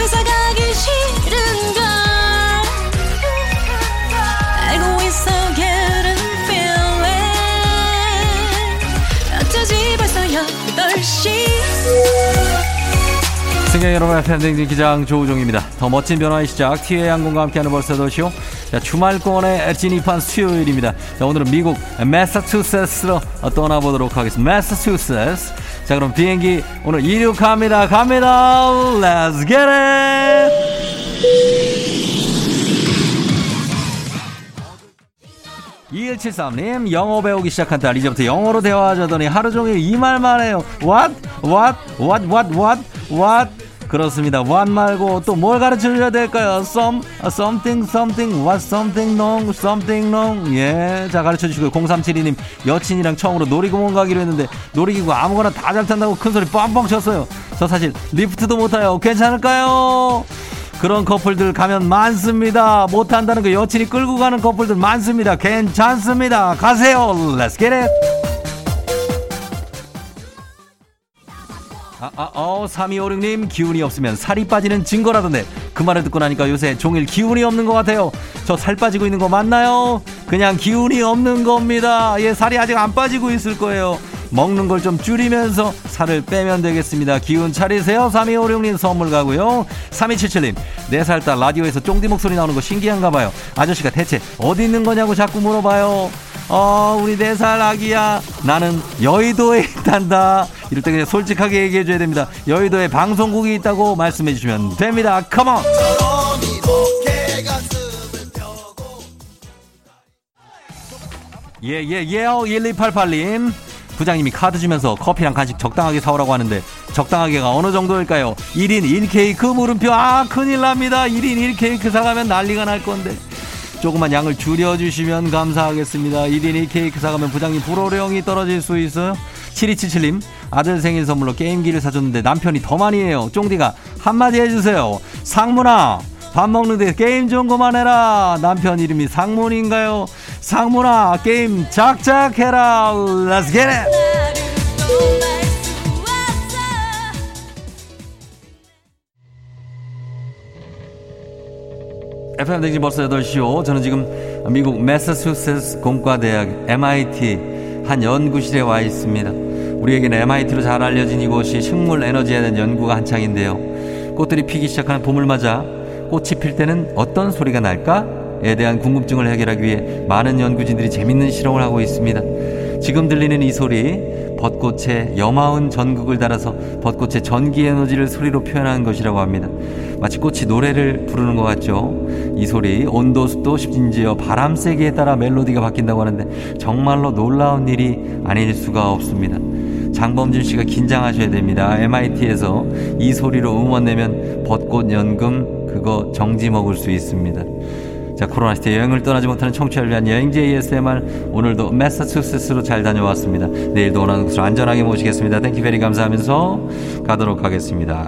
Speaker 13: 회사 가기 싫은 걸 알고 있어 getting feeling 어쩌지 벌써 8시
Speaker 1: 승객 여러분, 팬딩진 기장 조우종입니다. 더 멋진 변화의 시작, 티웨이 항공과 함께하는 벌써 도시오. 자, 주말권의 진입한 수요일입니다. 자, 오늘은 미국 매사추세츠로 떠나보도록 하겠습니다. 매사추세츠. 자, 그럼 비행기 오늘 이륙합니다. 갑니다. Let's get it! 2173님 영어 배우기 시작한 딸 이제부터 영어로 대화하자더니 하루 종일 이 말만 해요 What? What? What? What? What? What? 그렇습니다 what 말고 또 뭘 가르쳐줘야 될까요 Some, something, something, what, something, wrong, something, wrong 예 자 가르쳐주시고요 0372님 여친이랑 처음으로 놀이공원 가기로 했는데 놀이기구 아무거나 다 잘 탄다고 큰 소리 뻥뻥 쳤어요 저 사실 리프트도 못 타요 괜찮을까요? 그런 커플들 가면 많습니다. 못한다는 거 여친이 끌고 가는 커플들 많습니다. 괜찮습니다. 가세요. Let's get it. 아, 아, 어, 3256님, 기운이 없으면 살이 빠지는 증거라던데. 그 말을 듣고 나니까 요새 종일 기운이 없는 것 같아요. 저 살 빠지고 있는 거 맞나요? 그냥 기운이 없는 겁니다. 예, 살이 아직 안 빠지고 있을 거예요. 먹는 걸 좀 줄이면서 살을 빼면 되겠습니다. 기운 차리세요. 3256님 선물 가고요. 3277님, 4살 딸 라디오에서 쫑디 목소리 나오는 거 신기한가 봐요. 아저씨가 대체 어디 있는 거냐고 자꾸 물어봐요. 어, 우리 4살 아기야. 나는 여의도에 있단다. 이럴 때 그냥 솔직하게 얘기해줘야 됩니다. 여의도에 방송국이 있다고 말씀해주시면 됩니다. 컴온! 예, 예, 예, 1288님. 부장님이 카드 주면서 커피랑 간식 적당하게 사오라고 하는데 적당하게가 어느 정도일까요? 1인 1케이크 물음표 아 큰일 납니다 1인 1케이크 사가면 난리가 날 건데 조금만 양을 줄여주시면 감사하겠습니다. 1인 1케이크 사가면 부장님 불호령이 떨어질 수 있어요? 7277님 아들 생일 선물로 게임기를 사줬는데 남편이 더 많이 해요. 쫑디가 한마디 해주세요. 상문아 밥 먹는데 게임 좀 그만해라. 남편 이름이 상문인가요? 상문아 게임 작작해라. Let's get it FM 댕지 벌써 8시요 저는 지금 미국 매사추세츠 공과대학 MIT 한 연구실에 와 있습니다 우리에게는 MIT로 잘 알려진 이곳이 식물 에너지에 대한 연구가 한창인데요 꽃들이 피기 시작하는 봄을 맞아 꽃이 필 때는 어떤 소리가 날까? 에 대한 궁금증을 해결하기 위해 많은 연구진들이 재밌는 실험을 하고 있습니다. 지금 들리는 이 소리, 벚꽃의 여마운 전극을 달아서 벚꽃의 전기 에너지를 소리로 표현한 것이라고 합니다. 마치 꽃이 노래를 부르는 것 같죠? 이 소리, 온도, 습도, 심지어 바람 세기에 따라 멜로디가 바뀐다고 하는데 정말로 놀라운 일이 아닐 수가 없습니다. 장범준 씨가 긴장하셔야 됩니다. MIT에서 이 소리로 음원 내면 벚꽃 연금 그거 정지 먹을 수 있습니다. 자, 코로나 시대 여행을 떠나지 못하는 청취자를 위한 여행지 ASMR 오늘도 매사추세츠로 잘 다녀왔습니다. 내일도 원하는 곳으로 안전하게 모시겠습니다. thank you very 감사하면서 가도록 하겠습니다.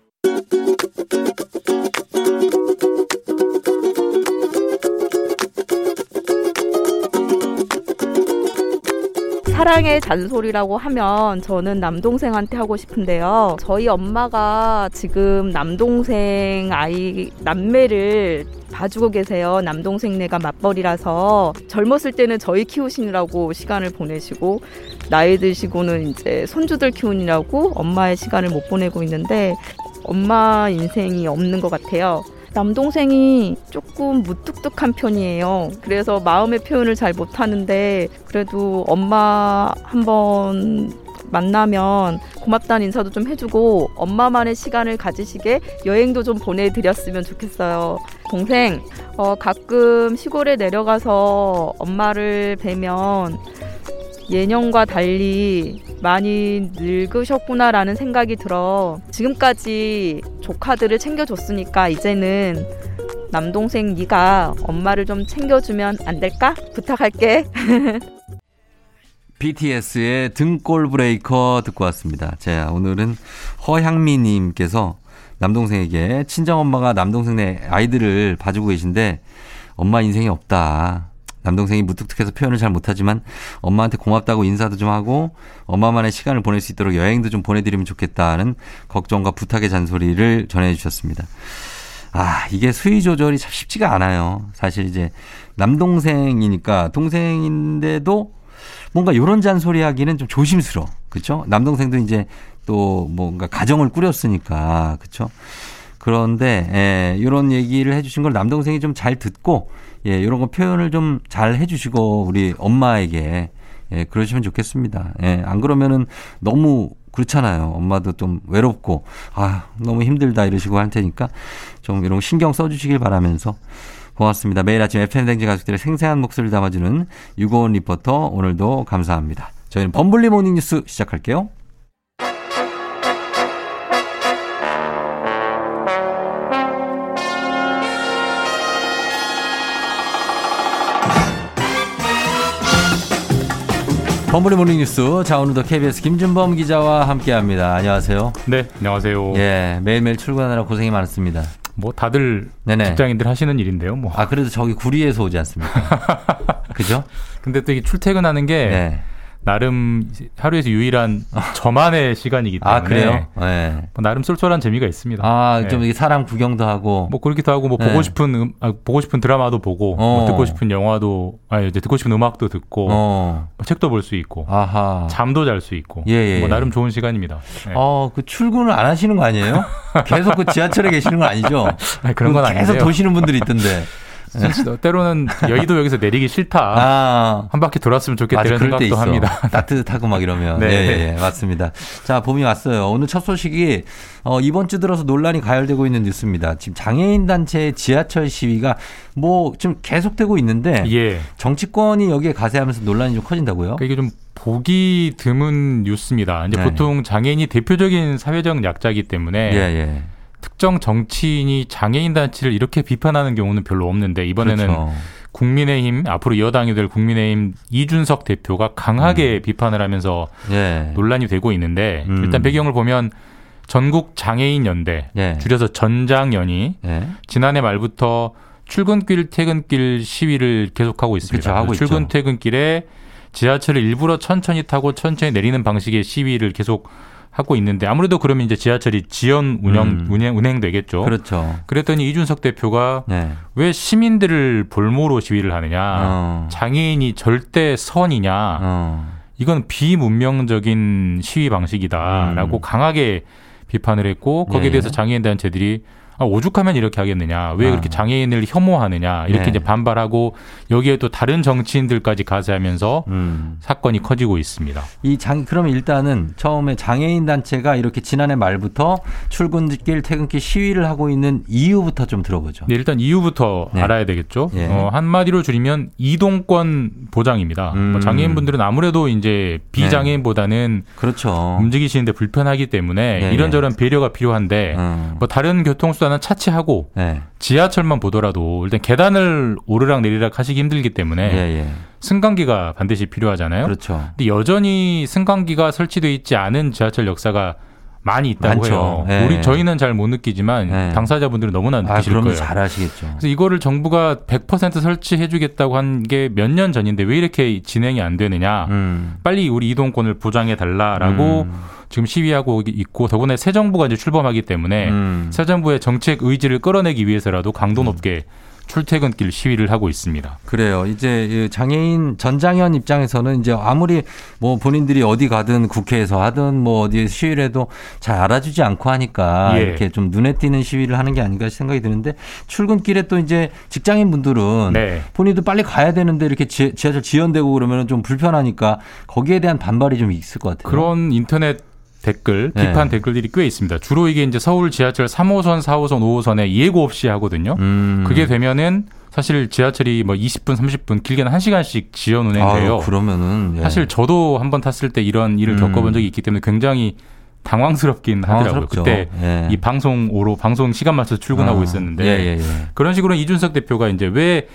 Speaker 14: 사랑의 잔소리라고 하면 저는 남동생한테 하고 싶은데요. 저희 엄마가 지금 남동생 아이 남매를 봐주고 계세요. 남동생네가 맞벌이라서 젊었을 때는 저희 키우시느라고 시간을 보내시고 나이 드시고는 이제 손주들 키우느라고 엄마의 시간을 못 보내고 있는데 엄마 인생이 없는 것 같아요. 남동생이 조금 무뚝뚝한 편이에요. 그래서 마음의 표현을 잘 못하는데 그래도 엄마 한번 만나면 고맙다는 인사도 좀 해주고 엄마만의 시간을 가지시게 여행도 좀 보내드렸으면 좋겠어요. 동생, 어, 가끔 시골에 내려가서 엄마를 뵈면 예년과 달리 많이 늙으셨구나라는 생각이 들어 지금까지 조카들을 챙겨줬으니까 이제는 남동생 네가 엄마를 좀 챙겨주면 안 될까? 부탁할게.
Speaker 1: BTS의 등골 브레이커 듣고 왔습니다. 자, 오늘은 허향미님께서 남동생에게 친정엄마가 남동생네 아이들을 봐주고 계신데 엄마 인생이 없다. 남동생이 무뚝뚝해서 표현을 잘 못하지만 엄마한테 고맙다고 인사도 좀 하고 엄마만의 시간을 보낼 수 있도록 여행도 좀 보내드리면 좋겠다는 걱정과 부탁의 잔소리를 전해주셨습니다. 아, 이게 수위 조절이 참 쉽지가 않아요. 사실 이제 남동생이니까 동생인데도 뭔가 요런 잔소리 하기는 좀 조심스러워. 그쵸? 남동생도 이제 또 뭔가 가정을 꾸렸으니까. 그쵸? 그런데, 예, 요런 얘기를 해주신 걸 남동생이 좀 잘 듣고, 예, 요런 거 표현을 좀 잘 해주시고, 우리 엄마에게, 예, 그러시면 좋겠습니다. 예, 안 그러면은 너무 그렇잖아요. 엄마도 좀 외롭고, 아, 너무 힘들다 이러시고 할 테니까 좀 이런 거 신경 써주시길 바라면서 고맙습니다. 매일 아침 FM대행진 가족들의 생생한 목소리를 담아주는 유고원 리포터 오늘도 감사합니다. 저희는 범블리 morning 뉴스 시작할게요. 범블리 morning 뉴스. 자, 오늘도 KBS 김준범 기자와 함께 합니다. 안녕하세요.
Speaker 15: 네, 안녕하세요.
Speaker 1: 예, 매일매일 출근하느라 고생이 많습니다.
Speaker 15: 뭐 다들
Speaker 1: 네네.
Speaker 15: 직장인들 하시는 일인데요. 뭐.
Speaker 1: 아, 그래도 저기 구리에서 오지 않습니까? 그죠?
Speaker 15: 근데 또 이게 출퇴근하는 게
Speaker 1: 네.
Speaker 15: 나름 하루에서 유일한 저만의 시간이기 때문에
Speaker 1: 아, 그래요? 네.
Speaker 15: 뭐 나름 쏠쏠한 재미가 있습니다.
Speaker 1: 아,
Speaker 15: 네.
Speaker 1: 좀 이게 사람 구경도 하고.
Speaker 15: 뭐 그렇기도 하고 뭐
Speaker 1: 네.
Speaker 15: 보고 싶은 음, 아, 보고 싶은 드라마도 보고
Speaker 1: 어.
Speaker 15: 뭐 듣고 싶은 영화도 아니 이제 듣고 싶은 음악도 듣고
Speaker 1: 어.
Speaker 15: 뭐 책도 볼 수 있고
Speaker 1: 아하.
Speaker 15: 잠도 잘 수 있고
Speaker 1: 예, 예,
Speaker 15: 뭐
Speaker 1: 예.
Speaker 15: 나름 좋은 시간입니다. 네.
Speaker 1: 어, 그 출근을 안 하시는 거 아니에요? 계속 그 지하철에 계시는 거 아니죠?
Speaker 15: 아니, 그런 건
Speaker 1: 계속
Speaker 15: 아닌데요.
Speaker 1: 도시는 분들이 있던데.
Speaker 15: 진짜 때로는 여의도 여기서 내리기 싫다.
Speaker 1: 아.
Speaker 15: 한 바퀴 돌았으면 좋겠다
Speaker 1: 맞아,
Speaker 15: 이런
Speaker 1: 그럴 때
Speaker 15: 생각도. 합니다.
Speaker 1: 따뜻하고 막 이러면.
Speaker 15: 네.
Speaker 1: 네, 예, 예, 맞습니다. 자, 봄이 왔어요. 오늘 첫 소식이 어, 이번 주 들어서 논란이 가열되고 있는 뉴스입니다. 지금 장애인 단체의 지하철 시위가 뭐 좀 계속되고 있는데
Speaker 15: 예.
Speaker 1: 정치권이 여기에 가세하면서 논란이 좀 커진다고요?
Speaker 15: 그러니까 이게 좀 보기 드문 뉴스입니다. 이제
Speaker 1: 네.
Speaker 15: 보통 장애인이 대표적인 사회적 약자이기 때문에
Speaker 1: 예, 예.
Speaker 15: 특정 정치인이 장애인 단체를 이렇게 비판하는 경우는 별로 없는데 이번에는
Speaker 1: 그렇죠.
Speaker 15: 국민의힘 앞으로 여당이 될 국민의힘 이준석 대표가 강하게 비판을 하면서
Speaker 1: 음. 예.
Speaker 15: 논란이 되고 있는데
Speaker 1: 음.
Speaker 15: 일단 배경을 보면 전국 장애인 연대
Speaker 1: 예.
Speaker 15: 줄여서 전장연이
Speaker 1: 예.
Speaker 15: 지난해 말부터 출근길 퇴근길 시위를 계속하고 있습니다.
Speaker 1: 그렇죠, 하고
Speaker 15: 출근
Speaker 1: 있죠.
Speaker 15: 퇴근길에 지하철을 일부러 천천히 타고 천천히 내리는 방식의 시위를 계속 하고 있는데 아무래도 그러면 이제 지하철이 지연 운영
Speaker 1: 음.
Speaker 15: 운행 운행되겠죠.
Speaker 1: 그렇죠.
Speaker 15: 그랬더니 이준석 대표가
Speaker 1: 네.
Speaker 15: 왜 시민들을 볼모로 시위를 하느냐?
Speaker 1: 어.
Speaker 15: 장애인이 절대 선이냐?
Speaker 1: 어.
Speaker 15: 이건 비문명적인 시위 방식이다라고
Speaker 1: 음.
Speaker 15: 강하게 비판을 했고 거기에
Speaker 1: 예.
Speaker 15: 대해서 장애인 단체들이 아, 오죽하면 이렇게 하겠느냐 왜
Speaker 1: 아.
Speaker 15: 그렇게 장애인을 혐오하느냐 이렇게
Speaker 1: 네.
Speaker 15: 이제 반발하고 여기에 또 다른 정치인들까지 가세하면서
Speaker 1: 음.
Speaker 15: 사건이 커지고 있습니다.
Speaker 1: 이 장, 그러면 일단은 처음에 장애인 단체가 이렇게 지난해 말부터 출근길, 퇴근길 시위를 하고 있는 이유부터 좀 들어보죠.
Speaker 15: 네, 일단 이유부터
Speaker 1: 네.
Speaker 15: 알아야 되겠죠.
Speaker 1: 예.
Speaker 15: 어, 한마디로 줄이면 이동권 보장입니다.
Speaker 1: 음.
Speaker 15: 뭐 장애인분들은 아무래도 이제 비장애인보다는
Speaker 1: 그렇죠.
Speaker 15: 움직이시는데 불편하기 때문에
Speaker 1: 예,
Speaker 15: 이런저런 배려가 필요한데
Speaker 1: 음.
Speaker 15: 뭐 다른 교통수단 은 차치하고
Speaker 1: 네.
Speaker 15: 지하철만 보더라도 일단 계단을 오르락 내리락 하시기 힘들기 때문에
Speaker 1: 예, 예.
Speaker 15: 승강기가 반드시 필요하잖아요.
Speaker 1: 그렇죠.
Speaker 15: 근데 여전히 승강기가 설치되어 있지 않은 지하철 역사가 많이 있다고
Speaker 1: 많죠.
Speaker 15: 해요.
Speaker 1: 예.
Speaker 15: 우리 저희는 잘 못 느끼지만
Speaker 1: 예.
Speaker 15: 당사자분들은 너무나
Speaker 1: 아,
Speaker 15: 느끼실
Speaker 1: 그러면
Speaker 15: 거예요.
Speaker 1: 잘 아시겠죠.
Speaker 15: 그래서 이거를 정부가 100% 설치해 주겠다고 한 게 몇 년 전인데 왜 이렇게 진행이 안 되느냐?
Speaker 1: 음.
Speaker 15: 빨리 우리 이동권을 보장해 달라라고
Speaker 1: 음.
Speaker 15: 지금 시위하고 있고 더군다나 새 정부가 이제 출범하기 때문에
Speaker 1: 음.
Speaker 15: 새 정부의 정책 의지를 끌어내기 위해서라도 강도 높게 출퇴근길 시위를 하고 있습니다.
Speaker 1: 그래요. 이제 이 장애인 전장현 입장에서는 이제 아무리 뭐 본인들이 어디 가든 국회에서 하든 뭐 어디 시위를 해도 잘 알아주지 않고 하니까
Speaker 15: 예.
Speaker 1: 이렇게 좀 눈에 띄는 시위를 하는 게 아닌가 생각이 드는데 출근길에 또 이제 직장인 분들은
Speaker 15: 네.
Speaker 1: 본인도 빨리 가야 되는데 이렇게 지, 지하철 지연되고 그러면 좀 불편하니까 거기에 대한 반발이 좀 있을 것 같아요.
Speaker 15: 그런 인터넷 댓글,
Speaker 1: 네.
Speaker 15: 비판 댓글들이 꽤 있습니다. 주로 이게 이제 서울 지하철 3호선, 4호선, 5호선에 예고 없이 하거든요.
Speaker 1: 음.
Speaker 15: 그게 되면은 사실 지하철이 뭐 20분, 30분, 길게는 1시간씩 지연 운행돼요.
Speaker 1: 그러면은 예.
Speaker 15: 사실 저도 한번 탔을 때 이런 일을
Speaker 1: 음.
Speaker 15: 겪어본 적이 있기 때문에 굉장히 당황스럽긴 하더라고요.
Speaker 1: 당황스럽죠.
Speaker 15: 그때
Speaker 1: 예.
Speaker 15: 이 방송으로 방송 시간 맞춰서 출근하고
Speaker 1: 아,
Speaker 15: 있었는데
Speaker 1: 예, 예, 예.
Speaker 15: 그런 식으로 이준석 대표가 이제 왜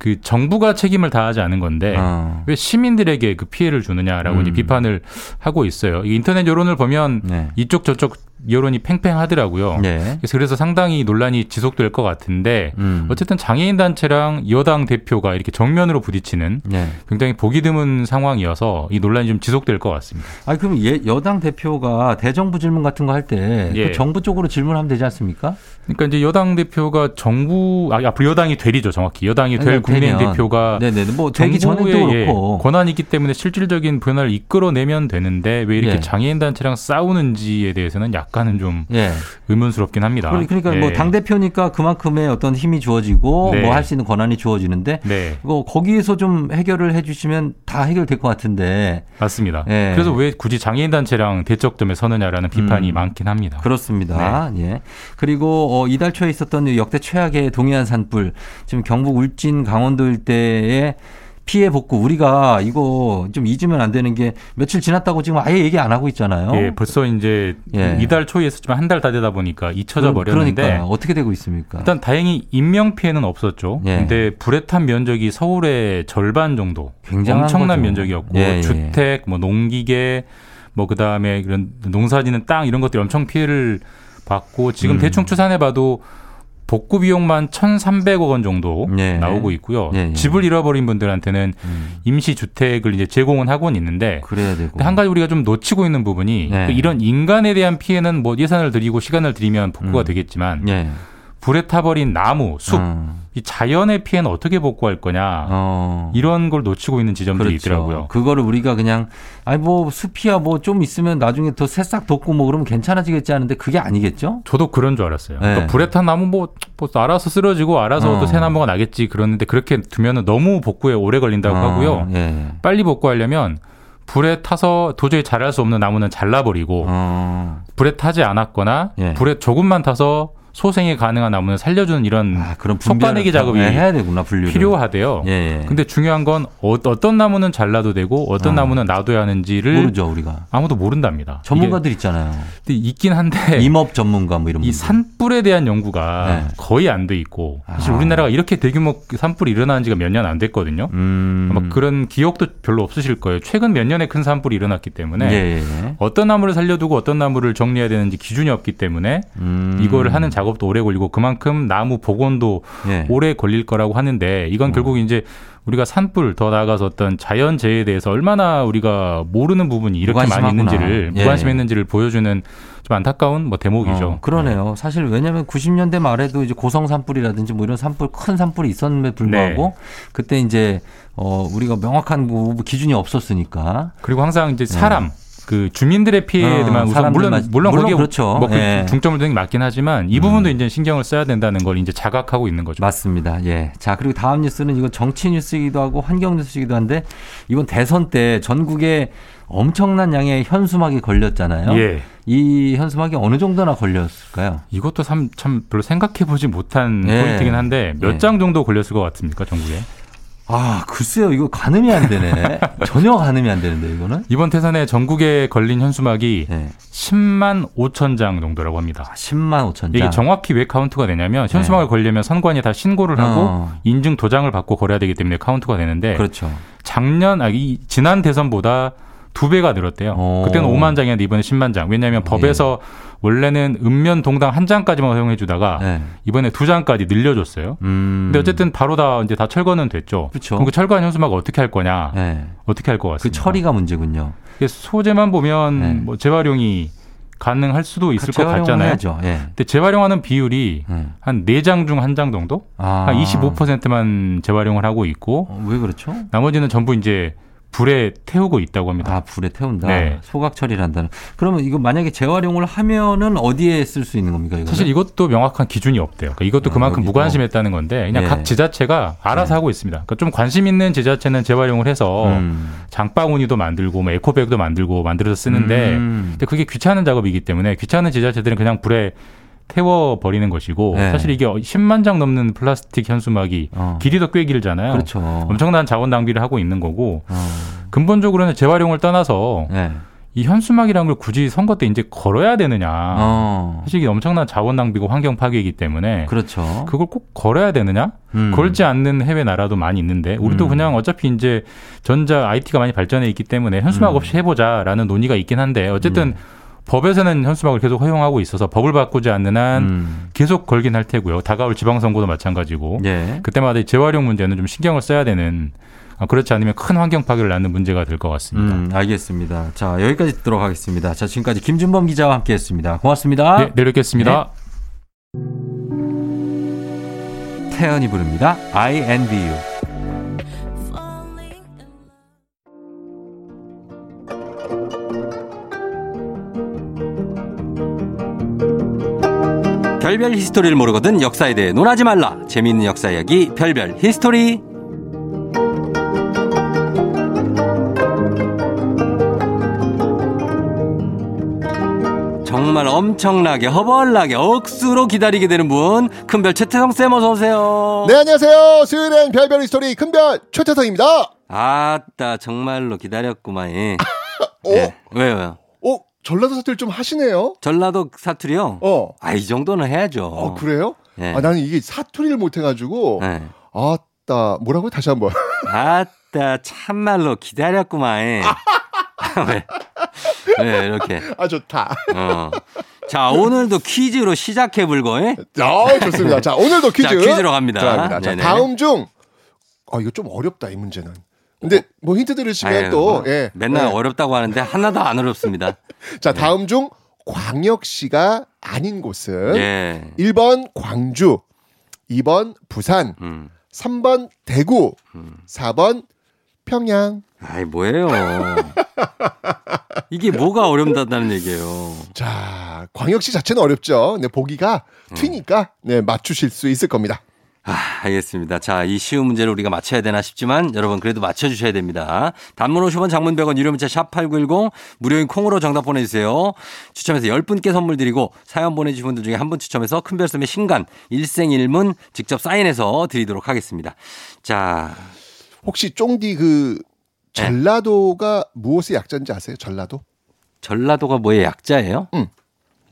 Speaker 15: 그 정부가 책임을 다하지 않은 건데
Speaker 1: 어.
Speaker 15: 왜 시민들에게 그 피해를 주느냐라고
Speaker 1: 음.
Speaker 15: 이제 비판을 하고 있어요. 이 인터넷 여론을 보면
Speaker 1: 네.
Speaker 15: 이쪽 저쪽 여론이 팽팽하더라고요.
Speaker 1: 네.
Speaker 15: 그래서, 그래서 상당히 논란이 지속될 것 같은데
Speaker 1: 음.
Speaker 15: 어쨌든 장애인 단체랑 여당 대표가 이렇게 정면으로 부딪히는
Speaker 1: 네.
Speaker 15: 굉장히 보기 드문 상황이어서 이 논란이 좀 지속될 것 같습니다.
Speaker 1: 아니 그럼 예, 여당 대표가 대정부 질문 같은 거 할때
Speaker 15: 예.
Speaker 1: 그 정부 쪽으로 질문하면 되지 않습니까?
Speaker 15: 그러니까 이제 여당 대표가 정부 아 앞으로 여당이 되리죠 정확히 여당이 될
Speaker 1: 아니,
Speaker 15: 국민의힘
Speaker 1: 되면.
Speaker 15: 대표가
Speaker 1: 네네 뭐 되기
Speaker 15: 정부의,
Speaker 1: 전에도
Speaker 15: 예, 권한이 있기 때문에 실질적인 변화를 이끌어내면 되는데 왜 이렇게
Speaker 1: 예.
Speaker 15: 장애인 단체랑 싸우는지에 대해서는 약 간은 좀
Speaker 1: 예.
Speaker 15: 의문스럽긴 합니다.
Speaker 1: 그러- 그러니까
Speaker 15: 예.
Speaker 1: 뭐당 대표니까 그만큼의 어떤 힘이 주어지고
Speaker 15: 네.
Speaker 1: 뭐할 수 있는 권한이 주어지는데
Speaker 15: 네
Speaker 1: 이거 거기에서 좀 해결을 해주시면 다 해결될 것 같은데
Speaker 15: 맞습니다.
Speaker 1: 예.
Speaker 15: 그래서 왜 굳이 장애인 단체랑 대척점에 서느냐라는 비판이
Speaker 1: 음.
Speaker 15: 많긴 합니다.
Speaker 1: 그렇습니다. 예. 그리고 어, 이달 초에 있었던 역대 최악의 동해안 산불 지금 경북 울진 강원도 일대에 피해 복구 우리가 이거 좀 잊으면 안 되는 게 며칠 지났다고 지금 아예 얘기 안 하고 있잖아요.
Speaker 15: 예, 벌써 이제
Speaker 1: 예.
Speaker 15: 이달 초에 했었지만 한 달 다 되다 보니까 잊혀져 버렸는데
Speaker 1: 그러니까 어떻게 되고 있습니까?
Speaker 15: 일단 다행히 인명 피해는 없었죠.
Speaker 1: 예.
Speaker 15: 근데 불에 탄 면적이 서울의 절반 정도. 엄청난
Speaker 1: 거죠.
Speaker 15: 면적이었고
Speaker 1: 예, 예.
Speaker 15: 주택, 뭐 농기계, 뭐 그다음에 그런 농사짓는 땅 이런 것들이 엄청 피해를 받고 지금
Speaker 1: 음.
Speaker 15: 대충 추산해 봐도 복구 비용만 1,300억 원 정도
Speaker 1: 예.
Speaker 15: 나오고 있고요.
Speaker 1: 예, 예.
Speaker 15: 집을 잃어버린 분들한테는
Speaker 1: 음.
Speaker 15: 임시 주택을 이제 제공은 하고는 있는데
Speaker 1: 그래야 되고.
Speaker 15: 한 가지 우리가 좀 놓치고 있는 부분이
Speaker 1: 네.
Speaker 15: 그 이런 인간에 대한 피해는 뭐 예산을 들이고 시간을 들이면 복구가
Speaker 1: 음.
Speaker 15: 되겠지만
Speaker 1: 예.
Speaker 15: 불에 타버린 나무, 숲,
Speaker 1: 어.
Speaker 15: 이 자연의 피해는 어떻게 복구할 거냐
Speaker 1: 어.
Speaker 15: 이런 걸 놓치고 있는 지점들이
Speaker 1: 그렇죠.
Speaker 15: 있더라고요.
Speaker 1: 그거를 우리가 그냥 아니 뭐 숲이야 뭐 좀 있으면 나중에 더 새싹 돋고 뭐 그러면 괜찮아지겠지 하는데 그게 아니겠죠?
Speaker 15: 저도 그런 줄 알았어요.
Speaker 1: 네.
Speaker 15: 그러니까 불에 탄 나무 뭐, 뭐 알아서 쓰러지고 알아서
Speaker 1: 어.
Speaker 15: 또새 나무가 나겠지 그러는데 그렇게 두면은 너무 복구에 오래 걸린다고
Speaker 1: 어,
Speaker 15: 하고요.
Speaker 1: 예.
Speaker 15: 빨리 복구하려면 불에 타서 도저히 자랄 수 없는 나무는 잘라버리고
Speaker 1: 어.
Speaker 15: 불에 타지 않았거나
Speaker 1: 예.
Speaker 15: 불에 조금만 타서 소생이 가능한 나무는 살려주는 이런
Speaker 1: 아, 그런
Speaker 15: 속가내기 작업이
Speaker 1: 네, 해야 되구나 분류를.
Speaker 15: 필요하대요.
Speaker 1: 예, 예.
Speaker 15: 근데 중요한 건 어, 떤 나무는 잘라도 되고 어떤
Speaker 1: 어.
Speaker 15: 나무는 놔둬야 하는지를
Speaker 1: 모르죠 우리가.
Speaker 15: 아무도 모른답니다.
Speaker 1: 전문가들 있잖아요.
Speaker 15: 있긴 한데
Speaker 1: 임업 전문가 뭐 이런
Speaker 15: 이
Speaker 1: 분들.
Speaker 15: 산불에 대한 연구가
Speaker 1: 네.
Speaker 15: 거의 안 돼 있고 사실
Speaker 1: 아.
Speaker 15: 우리나라가 이렇게 대규모 산불이 일어나는 지가 몇 년 안 됐거든요.
Speaker 1: 음.
Speaker 15: 아마 그런 기억도 별로 없으실 거예요. 최근 몇 년에 큰 산불이 일어났기 때문에
Speaker 1: 예, 예, 예.
Speaker 15: 어떤 나무를 살려두고 어떤 나무를 정리해야 되는지 기준이 없기 때문에
Speaker 1: 음.
Speaker 15: 이거를 하는 작업도 오래 걸리고 그만큼 나무 복원도
Speaker 1: 예.
Speaker 15: 오래 걸릴 거라고 하는데 이건 결국 이제 우리가 산불 더 나아가서 어떤 자연재해에 대해서 얼마나 우리가 모르는 부분이 이렇게 많이
Speaker 1: 무관심하구나.
Speaker 15: 있는지를
Speaker 1: 예.
Speaker 15: 무관심했는지를 보여주는 좀 안타까운 뭐 대목이죠.
Speaker 1: 어, 그러네요. 사실 왜냐하면 90년대 말에도 이제 고성 산불이라든지 뭐 이런 산불 큰 산불이 있었음에도 불구하고
Speaker 15: 네.
Speaker 1: 그때 이제 어 우리가 명확한 뭐 기준이 없었으니까
Speaker 15: 그리고 항상 이제 사람 그 주민들의 피해만
Speaker 1: 어,
Speaker 15: 우선
Speaker 1: 사람들만-
Speaker 15: 물론 물론
Speaker 1: 물론
Speaker 15: 거기에
Speaker 1: 그렇죠.
Speaker 15: 뭐그
Speaker 1: 예.
Speaker 15: 중점을 두는 게 맞긴 하지만 이 부분도 이제 신경을 써야 된다는 걸 이제 자각하고 있는 거죠.
Speaker 1: 맞습니다. 예. 자, 그리고 다음 뉴스는 이건 정치 뉴스이기도 하고 환경 뉴스이기도 한데 이번 대선 때 전국에 엄청난 양의 현수막이 걸렸잖아요.
Speaker 15: 예.
Speaker 1: 이 현수막이 어느 정도나 걸렸을까요?
Speaker 15: 이것도 참, 참 별로 생각해 보지 못한
Speaker 1: 예.
Speaker 15: 포인트긴 한데 몇
Speaker 1: 예.
Speaker 15: 장 정도 걸렸을 것 같습니까 전국에?
Speaker 1: 아, 글쎄요. 이거 가늠이 안 되네. 전혀 가늠이 안 되는데 이거는.
Speaker 15: 이번 대선에 전국에 걸린 현수막이
Speaker 1: 예.
Speaker 15: 10만 5천 장 정도라고 합니다.
Speaker 1: 10만 5천 장.
Speaker 15: 이게 정확히 왜 카운트가 되냐면 현수막을 걸려면 선관위 다 신고를 하고
Speaker 1: 네. 어.
Speaker 15: 인증 도장을 받고 걸어야 되기 때문에 카운트가 되는데
Speaker 1: 그렇죠.
Speaker 15: 작년 아이 지난 대선보다 두 배가 늘었대요.
Speaker 1: 오.
Speaker 15: 그때는 5만 장이었는데 이번에 10만 장. 왜냐하면 법에서 원래는 읍면 동당 한 장까지만 허용해 주다가
Speaker 1: 네.
Speaker 15: 이번에 두 장까지 늘려줬어요.
Speaker 1: 음.
Speaker 15: 근데 어쨌든 바로 다 이제 다 철거는 됐죠.
Speaker 1: 그렇죠.
Speaker 15: 그럼 그 철거한 현수막 어떻게 할 거냐?
Speaker 1: 네.
Speaker 15: 어떻게
Speaker 1: 할것그
Speaker 15: 같습니다.
Speaker 1: 처리가 문제군요.
Speaker 15: 소재만 보면
Speaker 1: 네.
Speaker 15: 뭐 재활용이 가능할 수도 있을 것 같잖아요.
Speaker 1: 예.
Speaker 15: 근데 재활용하는 비율이
Speaker 1: 음.
Speaker 15: 한 4장 중 한 장 정도?
Speaker 1: 아.
Speaker 15: 한 25%만 재활용을 하고 있고
Speaker 1: 어, 왜 그렇죠?
Speaker 15: 나머지는 전부 이제 불에 태우고 있다고 합니다.
Speaker 1: 아, 불에 태운다.
Speaker 15: 네.
Speaker 1: 소각 처리를 한다는. 그러면 이거 만약에 재활용을 하면은 어디에 쓸 수 있는 겁니까? 이거는?
Speaker 15: 사실 이것도 명확한 기준이 없대요. 그러니까 이것도 그만큼
Speaker 1: 여기도.
Speaker 15: 무관심했다는 건데 그냥
Speaker 1: 네.
Speaker 15: 각 지자체가 알아서 하고 있습니다. 그러니까 좀 관심 있는 지자체는 재활용을 해서
Speaker 1: 음.
Speaker 15: 장바구니도 만들고 뭐 에코백도 만들고 만들어서 쓰는데
Speaker 1: 음.
Speaker 15: 근데 그게 귀찮은 작업이기 때문에 귀찮은 지자체들은 그냥 불에 태워 버리는 것이고
Speaker 1: 네.
Speaker 15: 사실 이게 10만 장 넘는 플라스틱 현수막이
Speaker 1: 어.
Speaker 15: 길이도 꽤 길잖아요.
Speaker 1: 그렇죠.
Speaker 15: 엄청난 자원 낭비를 하고 있는 거고
Speaker 1: 어.
Speaker 15: 근본적으로는 재활용을 떠나서
Speaker 1: 네.
Speaker 15: 이 현수막이라는 걸 굳이 선거 때 이제 걸어야 되느냐.
Speaker 1: 어.
Speaker 15: 사실 이게 엄청난 자원 낭비고 환경 파괴이기 때문에
Speaker 1: 그렇죠.
Speaker 15: 그걸 꼭 걸어야 되느냐?
Speaker 1: 음.
Speaker 15: 걸지 않는 해외 나라도 많이 있는데 우리도
Speaker 1: 음.
Speaker 15: 그냥 어차피 이제 전자 IT가 많이 발전해 있기 때문에 현수막
Speaker 1: 음.
Speaker 15: 없이 해보자라는 논의가 있긴 한데 어쨌든 법에서는 현수막을 계속 허용하고 있어서 법을 바꾸지 않는 한
Speaker 1: 음.
Speaker 15: 계속 걸긴 할 테고요. 다가올 지방선거도 마찬가지고
Speaker 1: 예.
Speaker 15: 그때마다 이 재활용 문제는 좀 신경을 써야 되는 어, 그렇지 않으면 큰 환경 파괴를 낳는 문제가 될 것 같습니다.
Speaker 1: 음, 알겠습니다. 자, 여기까지 듣도록 하겠습니다. 자, 지금까지 김준범 기자와 함께 했습니다. 고맙습니다.
Speaker 15: 네, 내일 뵙겠습니다.
Speaker 1: 태연이 부릅니다. I envy you. 별별 히스토리를 모르거든 역사에 대해 논하지 말라. 재미있는 역사 이야기 별별 히스토리. 정말 엄청나게 허벌나게 억수로 기다리게 되는 분 큰별 최태성 쌤 어서 오세요.
Speaker 16: 네, 안녕하세요. 수요일엔 별별 히스토리 큰별 최태성입니다.
Speaker 1: 아따 정말로 기다렸구만. 예.
Speaker 16: 어?
Speaker 1: 네. 왜요?
Speaker 16: 어, 전라도 사투리 좀 하시네요.
Speaker 1: 전라도 사투리요?
Speaker 16: 어.
Speaker 1: 아, 이 정도는 해야죠.
Speaker 16: 어, 그래요?
Speaker 1: 네.
Speaker 16: 아, 나는 이게 사투리를 못해가지고.
Speaker 1: 네.
Speaker 16: 아따, 뭐라고요? 다시 한 번.
Speaker 1: 아따 참말로 기다렸구만. 예. 왜? 왜 이렇게?
Speaker 16: 아, 좋다.
Speaker 1: 어. 자, 오늘도 퀴즈로 시작해 불고. 예?
Speaker 16: 아, 좋습니다. 자, 오늘도 퀴즈.
Speaker 1: 자, 퀴즈로 갑니다.
Speaker 16: 들어갑니다. 자. 다음 중. 아, 이거 좀 어렵다, 이 문제는. 근데 뭐 힌트 들으시면
Speaker 1: 아유,
Speaker 16: 또,
Speaker 1: 뭐
Speaker 16: 예.
Speaker 1: 맨날
Speaker 16: 예.
Speaker 1: 어렵다고 하는데 하나도 안 어렵습니다.
Speaker 16: 자, 다음 중 광역시가 아닌 곳은
Speaker 1: 예.
Speaker 16: 1번 광주, 2번 부산,
Speaker 1: 음.
Speaker 16: 3번 대구, 4번 평양.
Speaker 1: 아이, 뭐예요? 이게 뭐가 어렵다는 얘기예요.
Speaker 16: 자, 광역시 자체는 어렵죠. 네, 보기가
Speaker 1: 음.
Speaker 16: 튀니까 네, 맞추실 수 있을 겁니다.
Speaker 1: 아, 알겠습니다. 자, 이 쉬운 문제를 우리가 맞춰야 되나 싶지만 여러분 그래도 맞춰주셔야 됩니다. 단문 50원 장문 100원 유료 문자 샵8910 무료인 콩으로 정답 보내주세요. 추첨해서 10분께 선물 드리고 사연 보내주신 분들 중에 한 분 추첨해서 큰별쌤의 신간 일생일문 직접 사인해서 드리도록 하겠습니다. 자,
Speaker 16: 혹시 쫑디 그
Speaker 1: 네.
Speaker 16: 전라도가 무엇의 약자인지 아세요? 전라도?
Speaker 1: 전라도가 뭐의 약자예요?
Speaker 16: 응.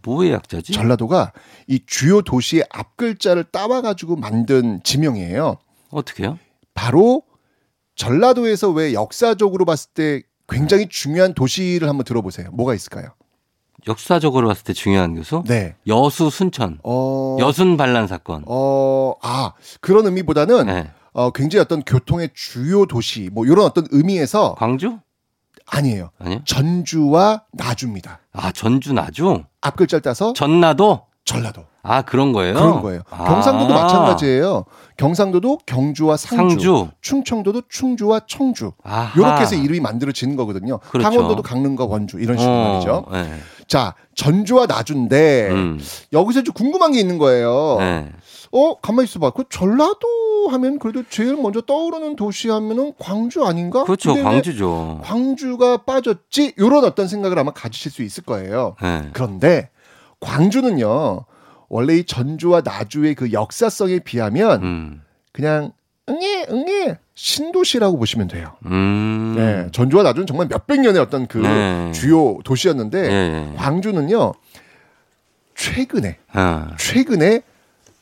Speaker 1: 뭐의 약자지?
Speaker 16: 전라도가 이 주요 도시의 앞글자를 따와가지고 만든 지명이에요.
Speaker 1: 어떻게요?
Speaker 16: 바로 전라도에서 왜 역사적으로 봤을 때 굉장히 중요한 도시를 한번 들어보세요. 뭐가 있을까요?
Speaker 1: 역사적으로 봤을 때 중요한 교수?
Speaker 16: 네.
Speaker 1: 여수 순천.
Speaker 16: 어,
Speaker 1: 여순 반란 사건.
Speaker 16: 어, 아, 그런 의미보다는
Speaker 1: 네.
Speaker 16: 어, 굉장히 어떤 교통의 주요 도시, 뭐, 이런 어떤 의미에서.
Speaker 1: 광주?
Speaker 16: 아니에요.
Speaker 1: 아니요.
Speaker 16: 전주와 나주입니다.
Speaker 1: 아, 전주 나주?
Speaker 16: 앞글자를 따서.
Speaker 1: 전라도?
Speaker 16: 전라도.
Speaker 1: 아, 그런 거예요?
Speaker 16: 그런 거예요.
Speaker 1: 아.
Speaker 16: 경상도도 마찬가지예요. 경상도도 경주와 상주,
Speaker 1: 상주.
Speaker 16: 충청도도 충주와 청주.
Speaker 1: 아하.
Speaker 16: 이렇게 해서 이름이 만들어지는 거거든요.
Speaker 1: 그렇죠.
Speaker 16: 강원도도 강릉과 원주 이런 식으로
Speaker 1: 어,
Speaker 16: 말이죠.
Speaker 1: 네.
Speaker 16: 자, 전주와 나주인데
Speaker 1: 음.
Speaker 16: 여기서 좀 궁금한 게 있는 거예요.
Speaker 1: 네.
Speaker 16: 어, 가만히 있어봐. 그 전라도 하면 그래도 제일 먼저 떠오르는 도시 하면은 광주 아닌가?
Speaker 1: 그렇죠. 광주죠.
Speaker 16: 광주가 빠졌지? 이런 어떤 생각을 아마 가지실 수 있을 거예요.
Speaker 1: 네.
Speaker 16: 그런데 광주는요, 원래 이 전주와 나주의 그 역사성에 비하면
Speaker 1: 음.
Speaker 16: 그냥 응애 응애 신도시라고 보시면 돼요.
Speaker 1: 음.
Speaker 16: 네, 전주와 나주는 정말 몇백 년의 어떤 그
Speaker 1: 네.
Speaker 16: 주요 도시였는데
Speaker 1: 예.
Speaker 16: 광주는요 최근에
Speaker 1: 아,
Speaker 16: 최근에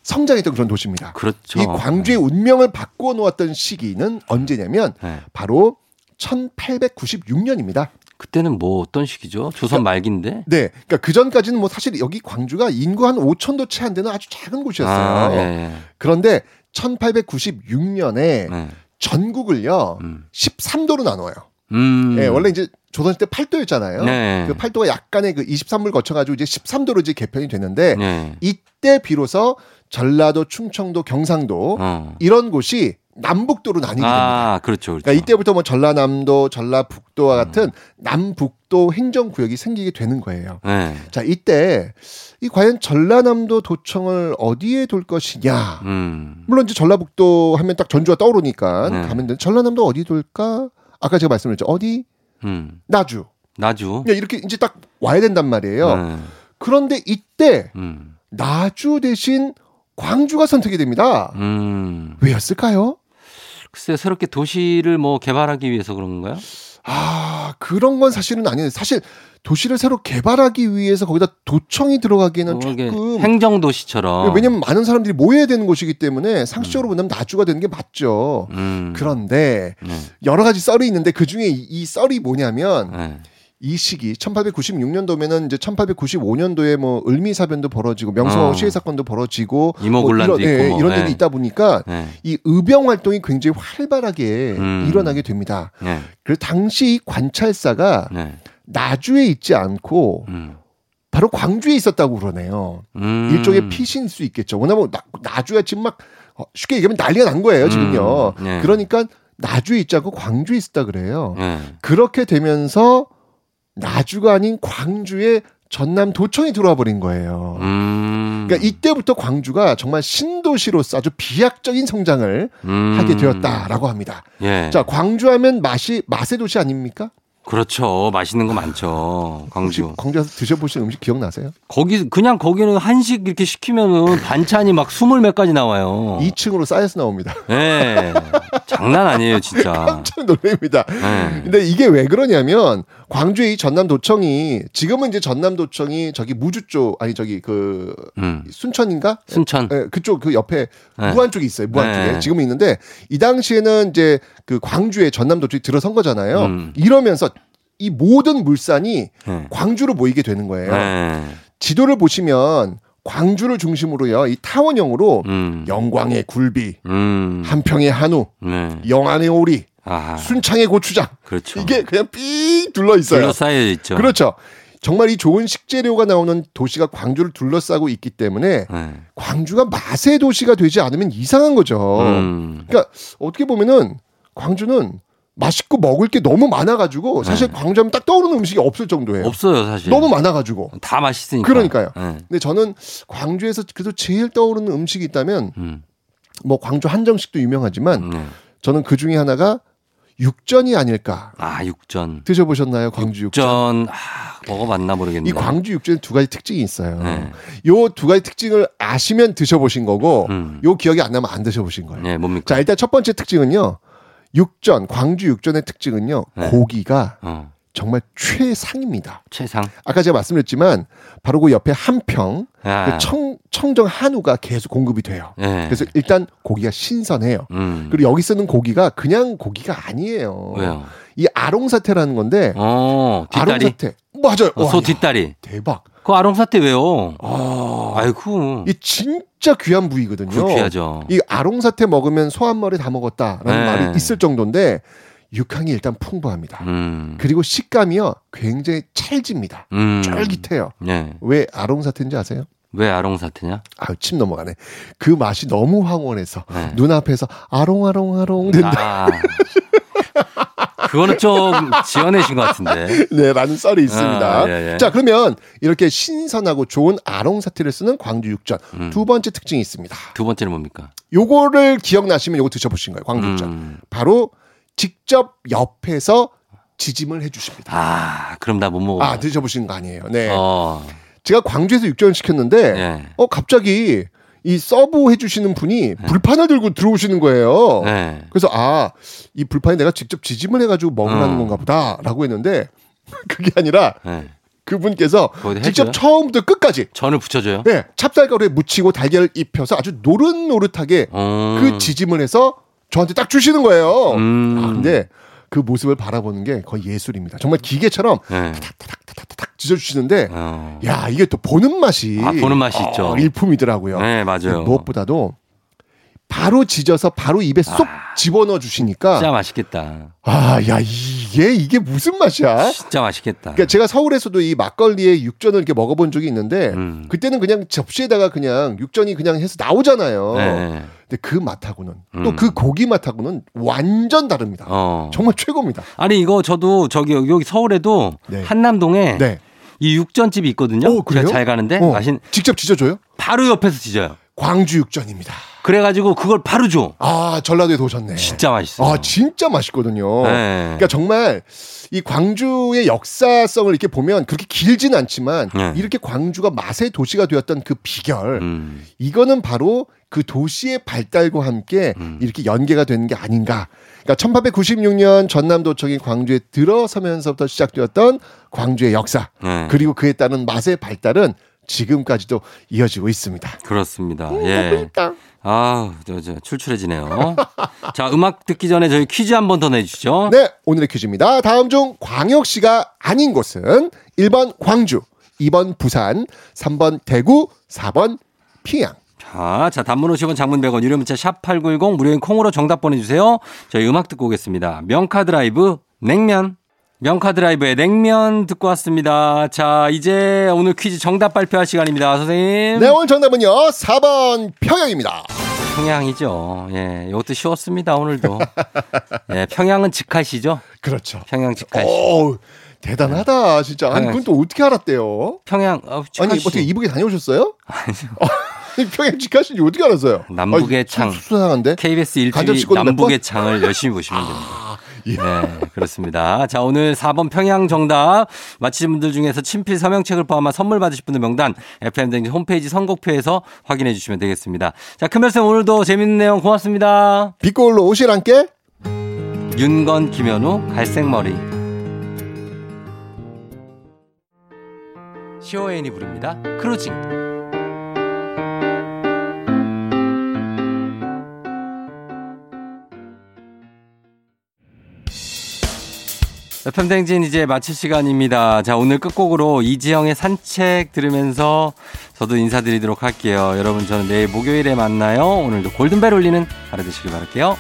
Speaker 16: 성장했던 그런 도시입니다.
Speaker 1: 그렇죠.
Speaker 16: 이 광주의 운명을 바꾸어 놓았던 시기는 언제냐면
Speaker 1: 네.
Speaker 16: 바로 1896년입니다.
Speaker 1: 그때는 뭐 어떤 시기죠? 조선 말기인데?
Speaker 16: 네, 그러니까 그 전까지는 뭐 사실 여기 광주가 인구 한 5천도 채 안 되는 아주 작은 곳이었어요.
Speaker 1: 아, 예, 예.
Speaker 16: 그런데 1896년에
Speaker 1: 네.
Speaker 16: 전국을요
Speaker 1: 음.
Speaker 16: 13도로 나눠요.
Speaker 1: 음.
Speaker 16: 예, 원래 이제 조선시대 8도였잖아요.
Speaker 1: 네.
Speaker 16: 그 8도가 약간의 그 23물 거쳐가지고 이제 13도로 이제 개편이 됐는데
Speaker 1: 네.
Speaker 16: 이때 비로소 전라도, 충청도, 경상도
Speaker 1: 어.
Speaker 16: 이런 곳이 남북도로 나뉘게 됩니다.
Speaker 1: 아, 그렇죠. 그렇죠.
Speaker 16: 그러니까 이때부터 뭐 전라남도, 전라북도와
Speaker 1: 음.
Speaker 16: 같은 남북도 행정구역이 생기게 되는 거예요.
Speaker 1: 네.
Speaker 16: 자, 이때 이 과연 전라남도 도청을 어디에 둘 것이냐?
Speaker 1: 음.
Speaker 16: 물론 이제 전라북도 하면 딱 전주가 떠오르니까
Speaker 1: 네.
Speaker 16: 가면 되는 전라남도 어디 둘까? 아까 제가 말씀드렸죠. 어디?
Speaker 1: 음.
Speaker 16: 나주.
Speaker 1: 나주.
Speaker 16: 그냥 이렇게 이제 딱 와야 된단 말이에요.
Speaker 1: 네.
Speaker 16: 그런데 이때
Speaker 1: 음.
Speaker 16: 나주 대신 광주가 선택이 됩니다.
Speaker 1: 음.
Speaker 16: 왜였을까요?
Speaker 1: 글쎄 새롭게 도시를 뭐 개발하기 위해서 그런 건가요?
Speaker 16: 아, 그런 건 사실은 아니에요. 사실 도시를 새로 개발하기 위해서 거기다 도청이 들어가기에는
Speaker 1: 이게
Speaker 16: 조금
Speaker 1: 행정 도시처럼.
Speaker 16: 왜냐면 많은 사람들이 모여야 되는 곳이기 때문에 상식적으로 본다면 나주가 되는 게 맞죠.
Speaker 1: 음.
Speaker 16: 그런데
Speaker 1: 네.
Speaker 16: 여러 가지 썰이 있는데 그 중에 이, 이 썰이 뭐냐면
Speaker 1: 네.
Speaker 16: 이 시기 1896년도면은 이제 1895년도에 뭐 을미사변도 벌어지고 명성황후
Speaker 1: 어.
Speaker 16: 시해 사건도 벌어지고 뭐 이런,
Speaker 1: 있고
Speaker 16: 예,
Speaker 1: 뭐.
Speaker 16: 이런 일이
Speaker 1: 네.
Speaker 16: 있다 보니까
Speaker 1: 네.
Speaker 16: 이 의병 활동이 굉장히 활발하게
Speaker 1: 음.
Speaker 16: 일어나게 됩니다.
Speaker 1: 네.
Speaker 16: 그래서 당시 이 관찰사가
Speaker 1: 네.
Speaker 16: 나주에 있지 않고
Speaker 1: 음.
Speaker 16: 바로 광주에 있었다고 그러네요.
Speaker 1: 음.
Speaker 16: 일종의 피신일 수 있겠죠. 왜냐면 나, 나주야 지금 막 어, 쉽게 얘기하면 난리가 난 거예요 지금요.
Speaker 1: 음. 네.
Speaker 16: 그러니까 나주에 있지 않고 광주에 있었다 그래요.
Speaker 1: 네.
Speaker 16: 그렇게 되면서 나주가 아닌 광주에 전남 도청이 들어와 버린 거예요.
Speaker 1: 음.
Speaker 16: 그러니까 이때부터 광주가 정말 신도시로서 아주 비약적인 성장을
Speaker 1: 음.
Speaker 16: 하게 되었다라고 합니다.
Speaker 1: 예.
Speaker 16: 자, 광주하면 맛이 맛의 도시 아닙니까?
Speaker 1: 그렇죠. 맛있는 거 많죠.
Speaker 16: 혹시
Speaker 1: 광주.
Speaker 16: 광주에서 드셔보신 음식 기억나세요?
Speaker 1: 거기 그냥 거기는 한식 이렇게 시키면은 반찬이 막 스물 몇 가지 나와요.
Speaker 16: 2층으로 쌓여서 나옵니다.
Speaker 1: 예. 장난 아니에요, 진짜.
Speaker 16: 깜짝 놀랍니다.
Speaker 1: 예.
Speaker 16: 근데 이게 왜 그러냐면 광주의 이 전남도청이 지금은 이제 전남도청이 저기 무주 쪽 아니 저기 그
Speaker 1: 음.
Speaker 16: 순천인가?
Speaker 1: 순천.
Speaker 16: 예, 그쪽 그 옆에
Speaker 1: 네.
Speaker 16: 무안 쪽에 있어요. 무안
Speaker 1: 네.
Speaker 16: 쪽에 지금은 있는데 이 당시에는 이제 그 광주에 전남도청이 들어선 거잖아요.
Speaker 1: 음.
Speaker 16: 이러면서 이 모든 물산이
Speaker 1: 네.
Speaker 16: 광주로 모이게 되는 거예요.
Speaker 1: 네.
Speaker 16: 지도를 보시면 광주를 중심으로요 이 타원형으로
Speaker 1: 음.
Speaker 16: 영광의 굴비,
Speaker 1: 음.
Speaker 16: 한평의 한우,
Speaker 1: 네.
Speaker 16: 영안의 오리,
Speaker 1: 아.
Speaker 16: 순창의 고추장
Speaker 1: 그렇죠.
Speaker 16: 이게 그냥 삥 둘러 있어요.
Speaker 1: 둘러싸여 있죠.
Speaker 16: 그렇죠. 정말 이 좋은 식재료가 나오는 도시가 광주를 둘러싸고 있기 때문에
Speaker 1: 네.
Speaker 16: 광주가 맛의 도시가 되지 않으면 이상한 거죠.
Speaker 1: 음.
Speaker 16: 그러니까 어떻게 보면은 광주는 맛있고 먹을 게 너무 많아가지고 사실 광주하면 딱 떠오르는 음식이 없을 정도예요.
Speaker 1: 네. 없어요, 사실.
Speaker 16: 너무 많아가지고.
Speaker 1: 다 맛있으니까.
Speaker 16: 그러니까요.
Speaker 1: 네.
Speaker 16: 근데 저는 광주에서 그래도 제일 떠오르는 음식이 있다면
Speaker 1: 음.
Speaker 16: 뭐 광주 한정식도 유명하지만
Speaker 1: 네.
Speaker 16: 저는 그 중에 하나가 육전이 아닐까.
Speaker 1: 아, 육전.
Speaker 16: 드셔보셨나요, 광주 육전?
Speaker 1: 육전, 아, 먹어봤나 모르겠네.
Speaker 16: 이 광주 육전에 두 가지 특징이 있어요.
Speaker 1: 네.
Speaker 16: 요두 가지 특징을 아시면 드셔보신 거고,
Speaker 1: 음.
Speaker 16: 요 기억이 안 나면 안 드셔보신 거예요.
Speaker 1: 네, 뭡니까?
Speaker 16: 자, 일단 첫 번째 특징은요. 육전, 광주 육전의 특징은요.
Speaker 1: 네.
Speaker 16: 고기가
Speaker 1: 어,
Speaker 16: 정말 최상입니다.
Speaker 1: 최상.
Speaker 16: 아까 제가 말씀드렸지만 바로 그 옆에 한평
Speaker 1: 아.
Speaker 16: 그 청, 청정 한우가 계속 공급이 돼요.
Speaker 1: 네.
Speaker 16: 그래서 일단 고기가 신선해요.
Speaker 1: 음.
Speaker 16: 그리고 여기 쓰는 고기가 그냥 고기가 아니에요.
Speaker 1: 왜요?
Speaker 16: 이 아롱사태라는 건데
Speaker 1: 어.
Speaker 16: 아롱사태 맞아요.
Speaker 1: 어,
Speaker 16: 와,
Speaker 1: 소
Speaker 16: 야,
Speaker 1: 뒷다리.
Speaker 16: 대박.
Speaker 1: 그 아롱사태 왜요?
Speaker 16: 아,
Speaker 1: 아이고.
Speaker 16: 이 진짜 귀한 부위거든요.
Speaker 1: 그 귀하죠.
Speaker 16: 이 아롱사태 먹으면 소 한 마리 다 먹었다라는
Speaker 1: 네.
Speaker 16: 말이 있을 정도인데 육향이 일단 풍부합니다.
Speaker 1: 음.
Speaker 16: 그리고 식감이요 굉장히 찰집니다.
Speaker 1: 음.
Speaker 16: 쫄깃해요.
Speaker 1: 네.
Speaker 16: 왜 아롱사태인지 아세요?
Speaker 1: 왜 아롱사태냐?
Speaker 16: 아유 침 넘어가네. 그 맛이 너무 황홀해서
Speaker 1: 네.
Speaker 16: 눈앞에서 아롱아롱아롱 된다.
Speaker 1: 아. 그거는 좀 지어내신 것 같은데.
Speaker 16: 네, 라는 썰이 있습니다.
Speaker 1: 아, 예, 예.
Speaker 16: 자, 그러면 이렇게 신선하고 좋은 아롱사태를 쓰는 광주 육전.
Speaker 1: 음.
Speaker 16: 두 번째 특징이 있습니다.
Speaker 1: 두 번째는 뭡니까?
Speaker 16: 요거를 기억나시면 요거 드셔보신 거예요. 광주 육전.
Speaker 1: 음.
Speaker 16: 바로 직접 옆에서 지짐을 해주십니다.
Speaker 1: 아, 그럼 나 못 먹어.
Speaker 16: 아, 드셔보신 거 아니에요. 네.
Speaker 1: 어.
Speaker 16: 제가 광주에서 육전을 시켰는데,
Speaker 1: 네.
Speaker 16: 어, 갑자기 이 서브 해주시는 분이 불판을 들고 들어오시는 거예요.
Speaker 1: 네.
Speaker 16: 그래서 아, 이 불판에 내가 직접 지짐을 해가지고 먹으라는
Speaker 1: 음.
Speaker 16: 건가 보다라고 했는데, 그게 아니라
Speaker 1: 네.
Speaker 16: 그분께서 직접? 처음부터 끝까지
Speaker 1: 전을 붙여줘요?
Speaker 16: 네, 찹쌀가루에 묻히고 달걀을 입혀서 아주 노릇노릇하게
Speaker 1: 음.
Speaker 16: 그 지짐을 해서 저한테 딱 주시는 거예요.
Speaker 1: 음.
Speaker 16: 아, 근데 그 모습을 바라보는 게 거의 예술입니다. 정말 기계처럼
Speaker 1: 네.
Speaker 16: 딱 찢어주시는데,
Speaker 1: 어.
Speaker 16: 야, 이게 또 보는 맛이.
Speaker 1: 아, 보는 맛이
Speaker 16: 어,
Speaker 1: 있죠.
Speaker 16: 일품이더라고요.
Speaker 1: 네, 맞아요.
Speaker 16: 무엇보다도 바로 지져서 바로 입에 쏙 집어넣어 주시니까
Speaker 1: 진짜 맛있겠다.
Speaker 16: 아, 야, 이게, 이게 무슨 맛이야?
Speaker 1: 진짜 맛있겠다.
Speaker 16: 그러니까 제가 서울에서도 이 막걸리에 육전을 이렇게 먹어본 적이 있는데,
Speaker 1: 음.
Speaker 16: 그때는 그냥 접시에다가 그냥 육전이 그냥 해서 나오잖아요.
Speaker 1: 네.
Speaker 16: 근데 그 맛하고는,
Speaker 1: 음.
Speaker 16: 또그 고기 맛하고는 완전 다릅니다.
Speaker 1: 어.
Speaker 16: 정말 최고입니다.
Speaker 1: 아니 이거 저도 저기 여기 서울에도
Speaker 16: 네.
Speaker 1: 한남동에
Speaker 16: 네.
Speaker 1: 이 육전집이 있거든요.
Speaker 16: 오, 그래요?
Speaker 1: 제가 잘 가는데
Speaker 16: 어.
Speaker 1: 맛있
Speaker 16: 직접 지져줘요?
Speaker 1: 바로 옆에서 지져요.
Speaker 16: 광주 육전입니다.
Speaker 1: 그래가지고 그걸 바로 줘.
Speaker 16: 아, 전라도에 도셨네.
Speaker 1: 진짜 맛있어.
Speaker 16: 아, 진짜 맛있거든요.
Speaker 1: 네.
Speaker 16: 그러니까 정말 이 광주의 역사성을 이렇게 보면 그렇게 길진 않지만
Speaker 1: 네.
Speaker 16: 이렇게 광주가 맛의 도시가 되었던 그 비결
Speaker 1: 음.
Speaker 16: 이거는 바로 그 도시의 발달과 함께
Speaker 1: 음.
Speaker 16: 이렇게 연계가 되는 게 아닌가. 그러니까 1896년 전남도청이 광주에 들어서면서부터 시작되었던 광주의 역사
Speaker 1: 네.
Speaker 16: 그리고 그에 따른 맛의 발달은 지금까지도 이어지고 있습니다.
Speaker 1: 그렇습니다.
Speaker 16: 음,
Speaker 1: 예. 아, 저, 저, 출출해지네요. 자, 음악 듣기 전에 저희 퀴즈 한 번 더 내주시죠.
Speaker 16: 네, 오늘의 퀴즈입니다. 다음 중 광역시가 아닌 곳은 1번 광주, 2번 부산, 3번 대구, 4번 평양.
Speaker 1: 자, 자, 단문 50원, 장문 100원, 유료 문자 샵 8910 무료인 콩으로 정답 보내주세요. 저희 음악 듣고 오겠습니다. 명카 드라이브, 냉면. 명카 드라이브의 냉면 듣고 왔습니다. 자, 이제 오늘 퀴즈 정답 발표할 시간입니다. 선생님.
Speaker 16: 네, 오늘 정답은요. 4번 평양입니다.
Speaker 1: 평양이죠. 예, 이것도 쉬웠습니다. 오늘도. 예, 평양은 직할시죠?
Speaker 16: 그렇죠.
Speaker 1: 평양 직할시.
Speaker 16: 오, 대단하다, 진짜. 아니. 그건 또 어떻게 알았대요?
Speaker 1: 평양, 어,
Speaker 16: 아니,
Speaker 1: 직할시.
Speaker 16: 어떻게 이북에 다녀오셨어요? 아니, 평양 직하신지 어떻게 알았어요?
Speaker 1: 남북의
Speaker 16: 아니,
Speaker 1: 창.
Speaker 16: 수- 수상한데?
Speaker 1: KBS
Speaker 16: 간접
Speaker 1: 일주일
Speaker 16: 찍고도 몇
Speaker 1: 남북의
Speaker 16: 번?
Speaker 1: 창을 열심히 보시면 됩니다.
Speaker 16: 예.
Speaker 1: 네, 그렇습니다. 자, 오늘 4번 평양 정답 맞히신 분들 중에서 친필 서명책을 포함한 선물 받으실 분들 명단 FM등 홈페이지 선곡표에서 확인해 주시면 되겠습니다. 자, 큰별쌤 오늘도 재밌는 내용 고맙습니다.
Speaker 16: 빛골로 오실랑께
Speaker 1: 윤건, 김현우, 갈색머리. 시오엔이 부릅니다. 크루징. FM댕진 이제 마칠 시간입니다. 자, 오늘 끝곡으로 이지영의 산책 들으면서 저도 인사드리도록 할게요. 여러분, 저는 내일 목요일에 만나요. 오늘도 골든벨 울리는 하루 되시길 바랄게요.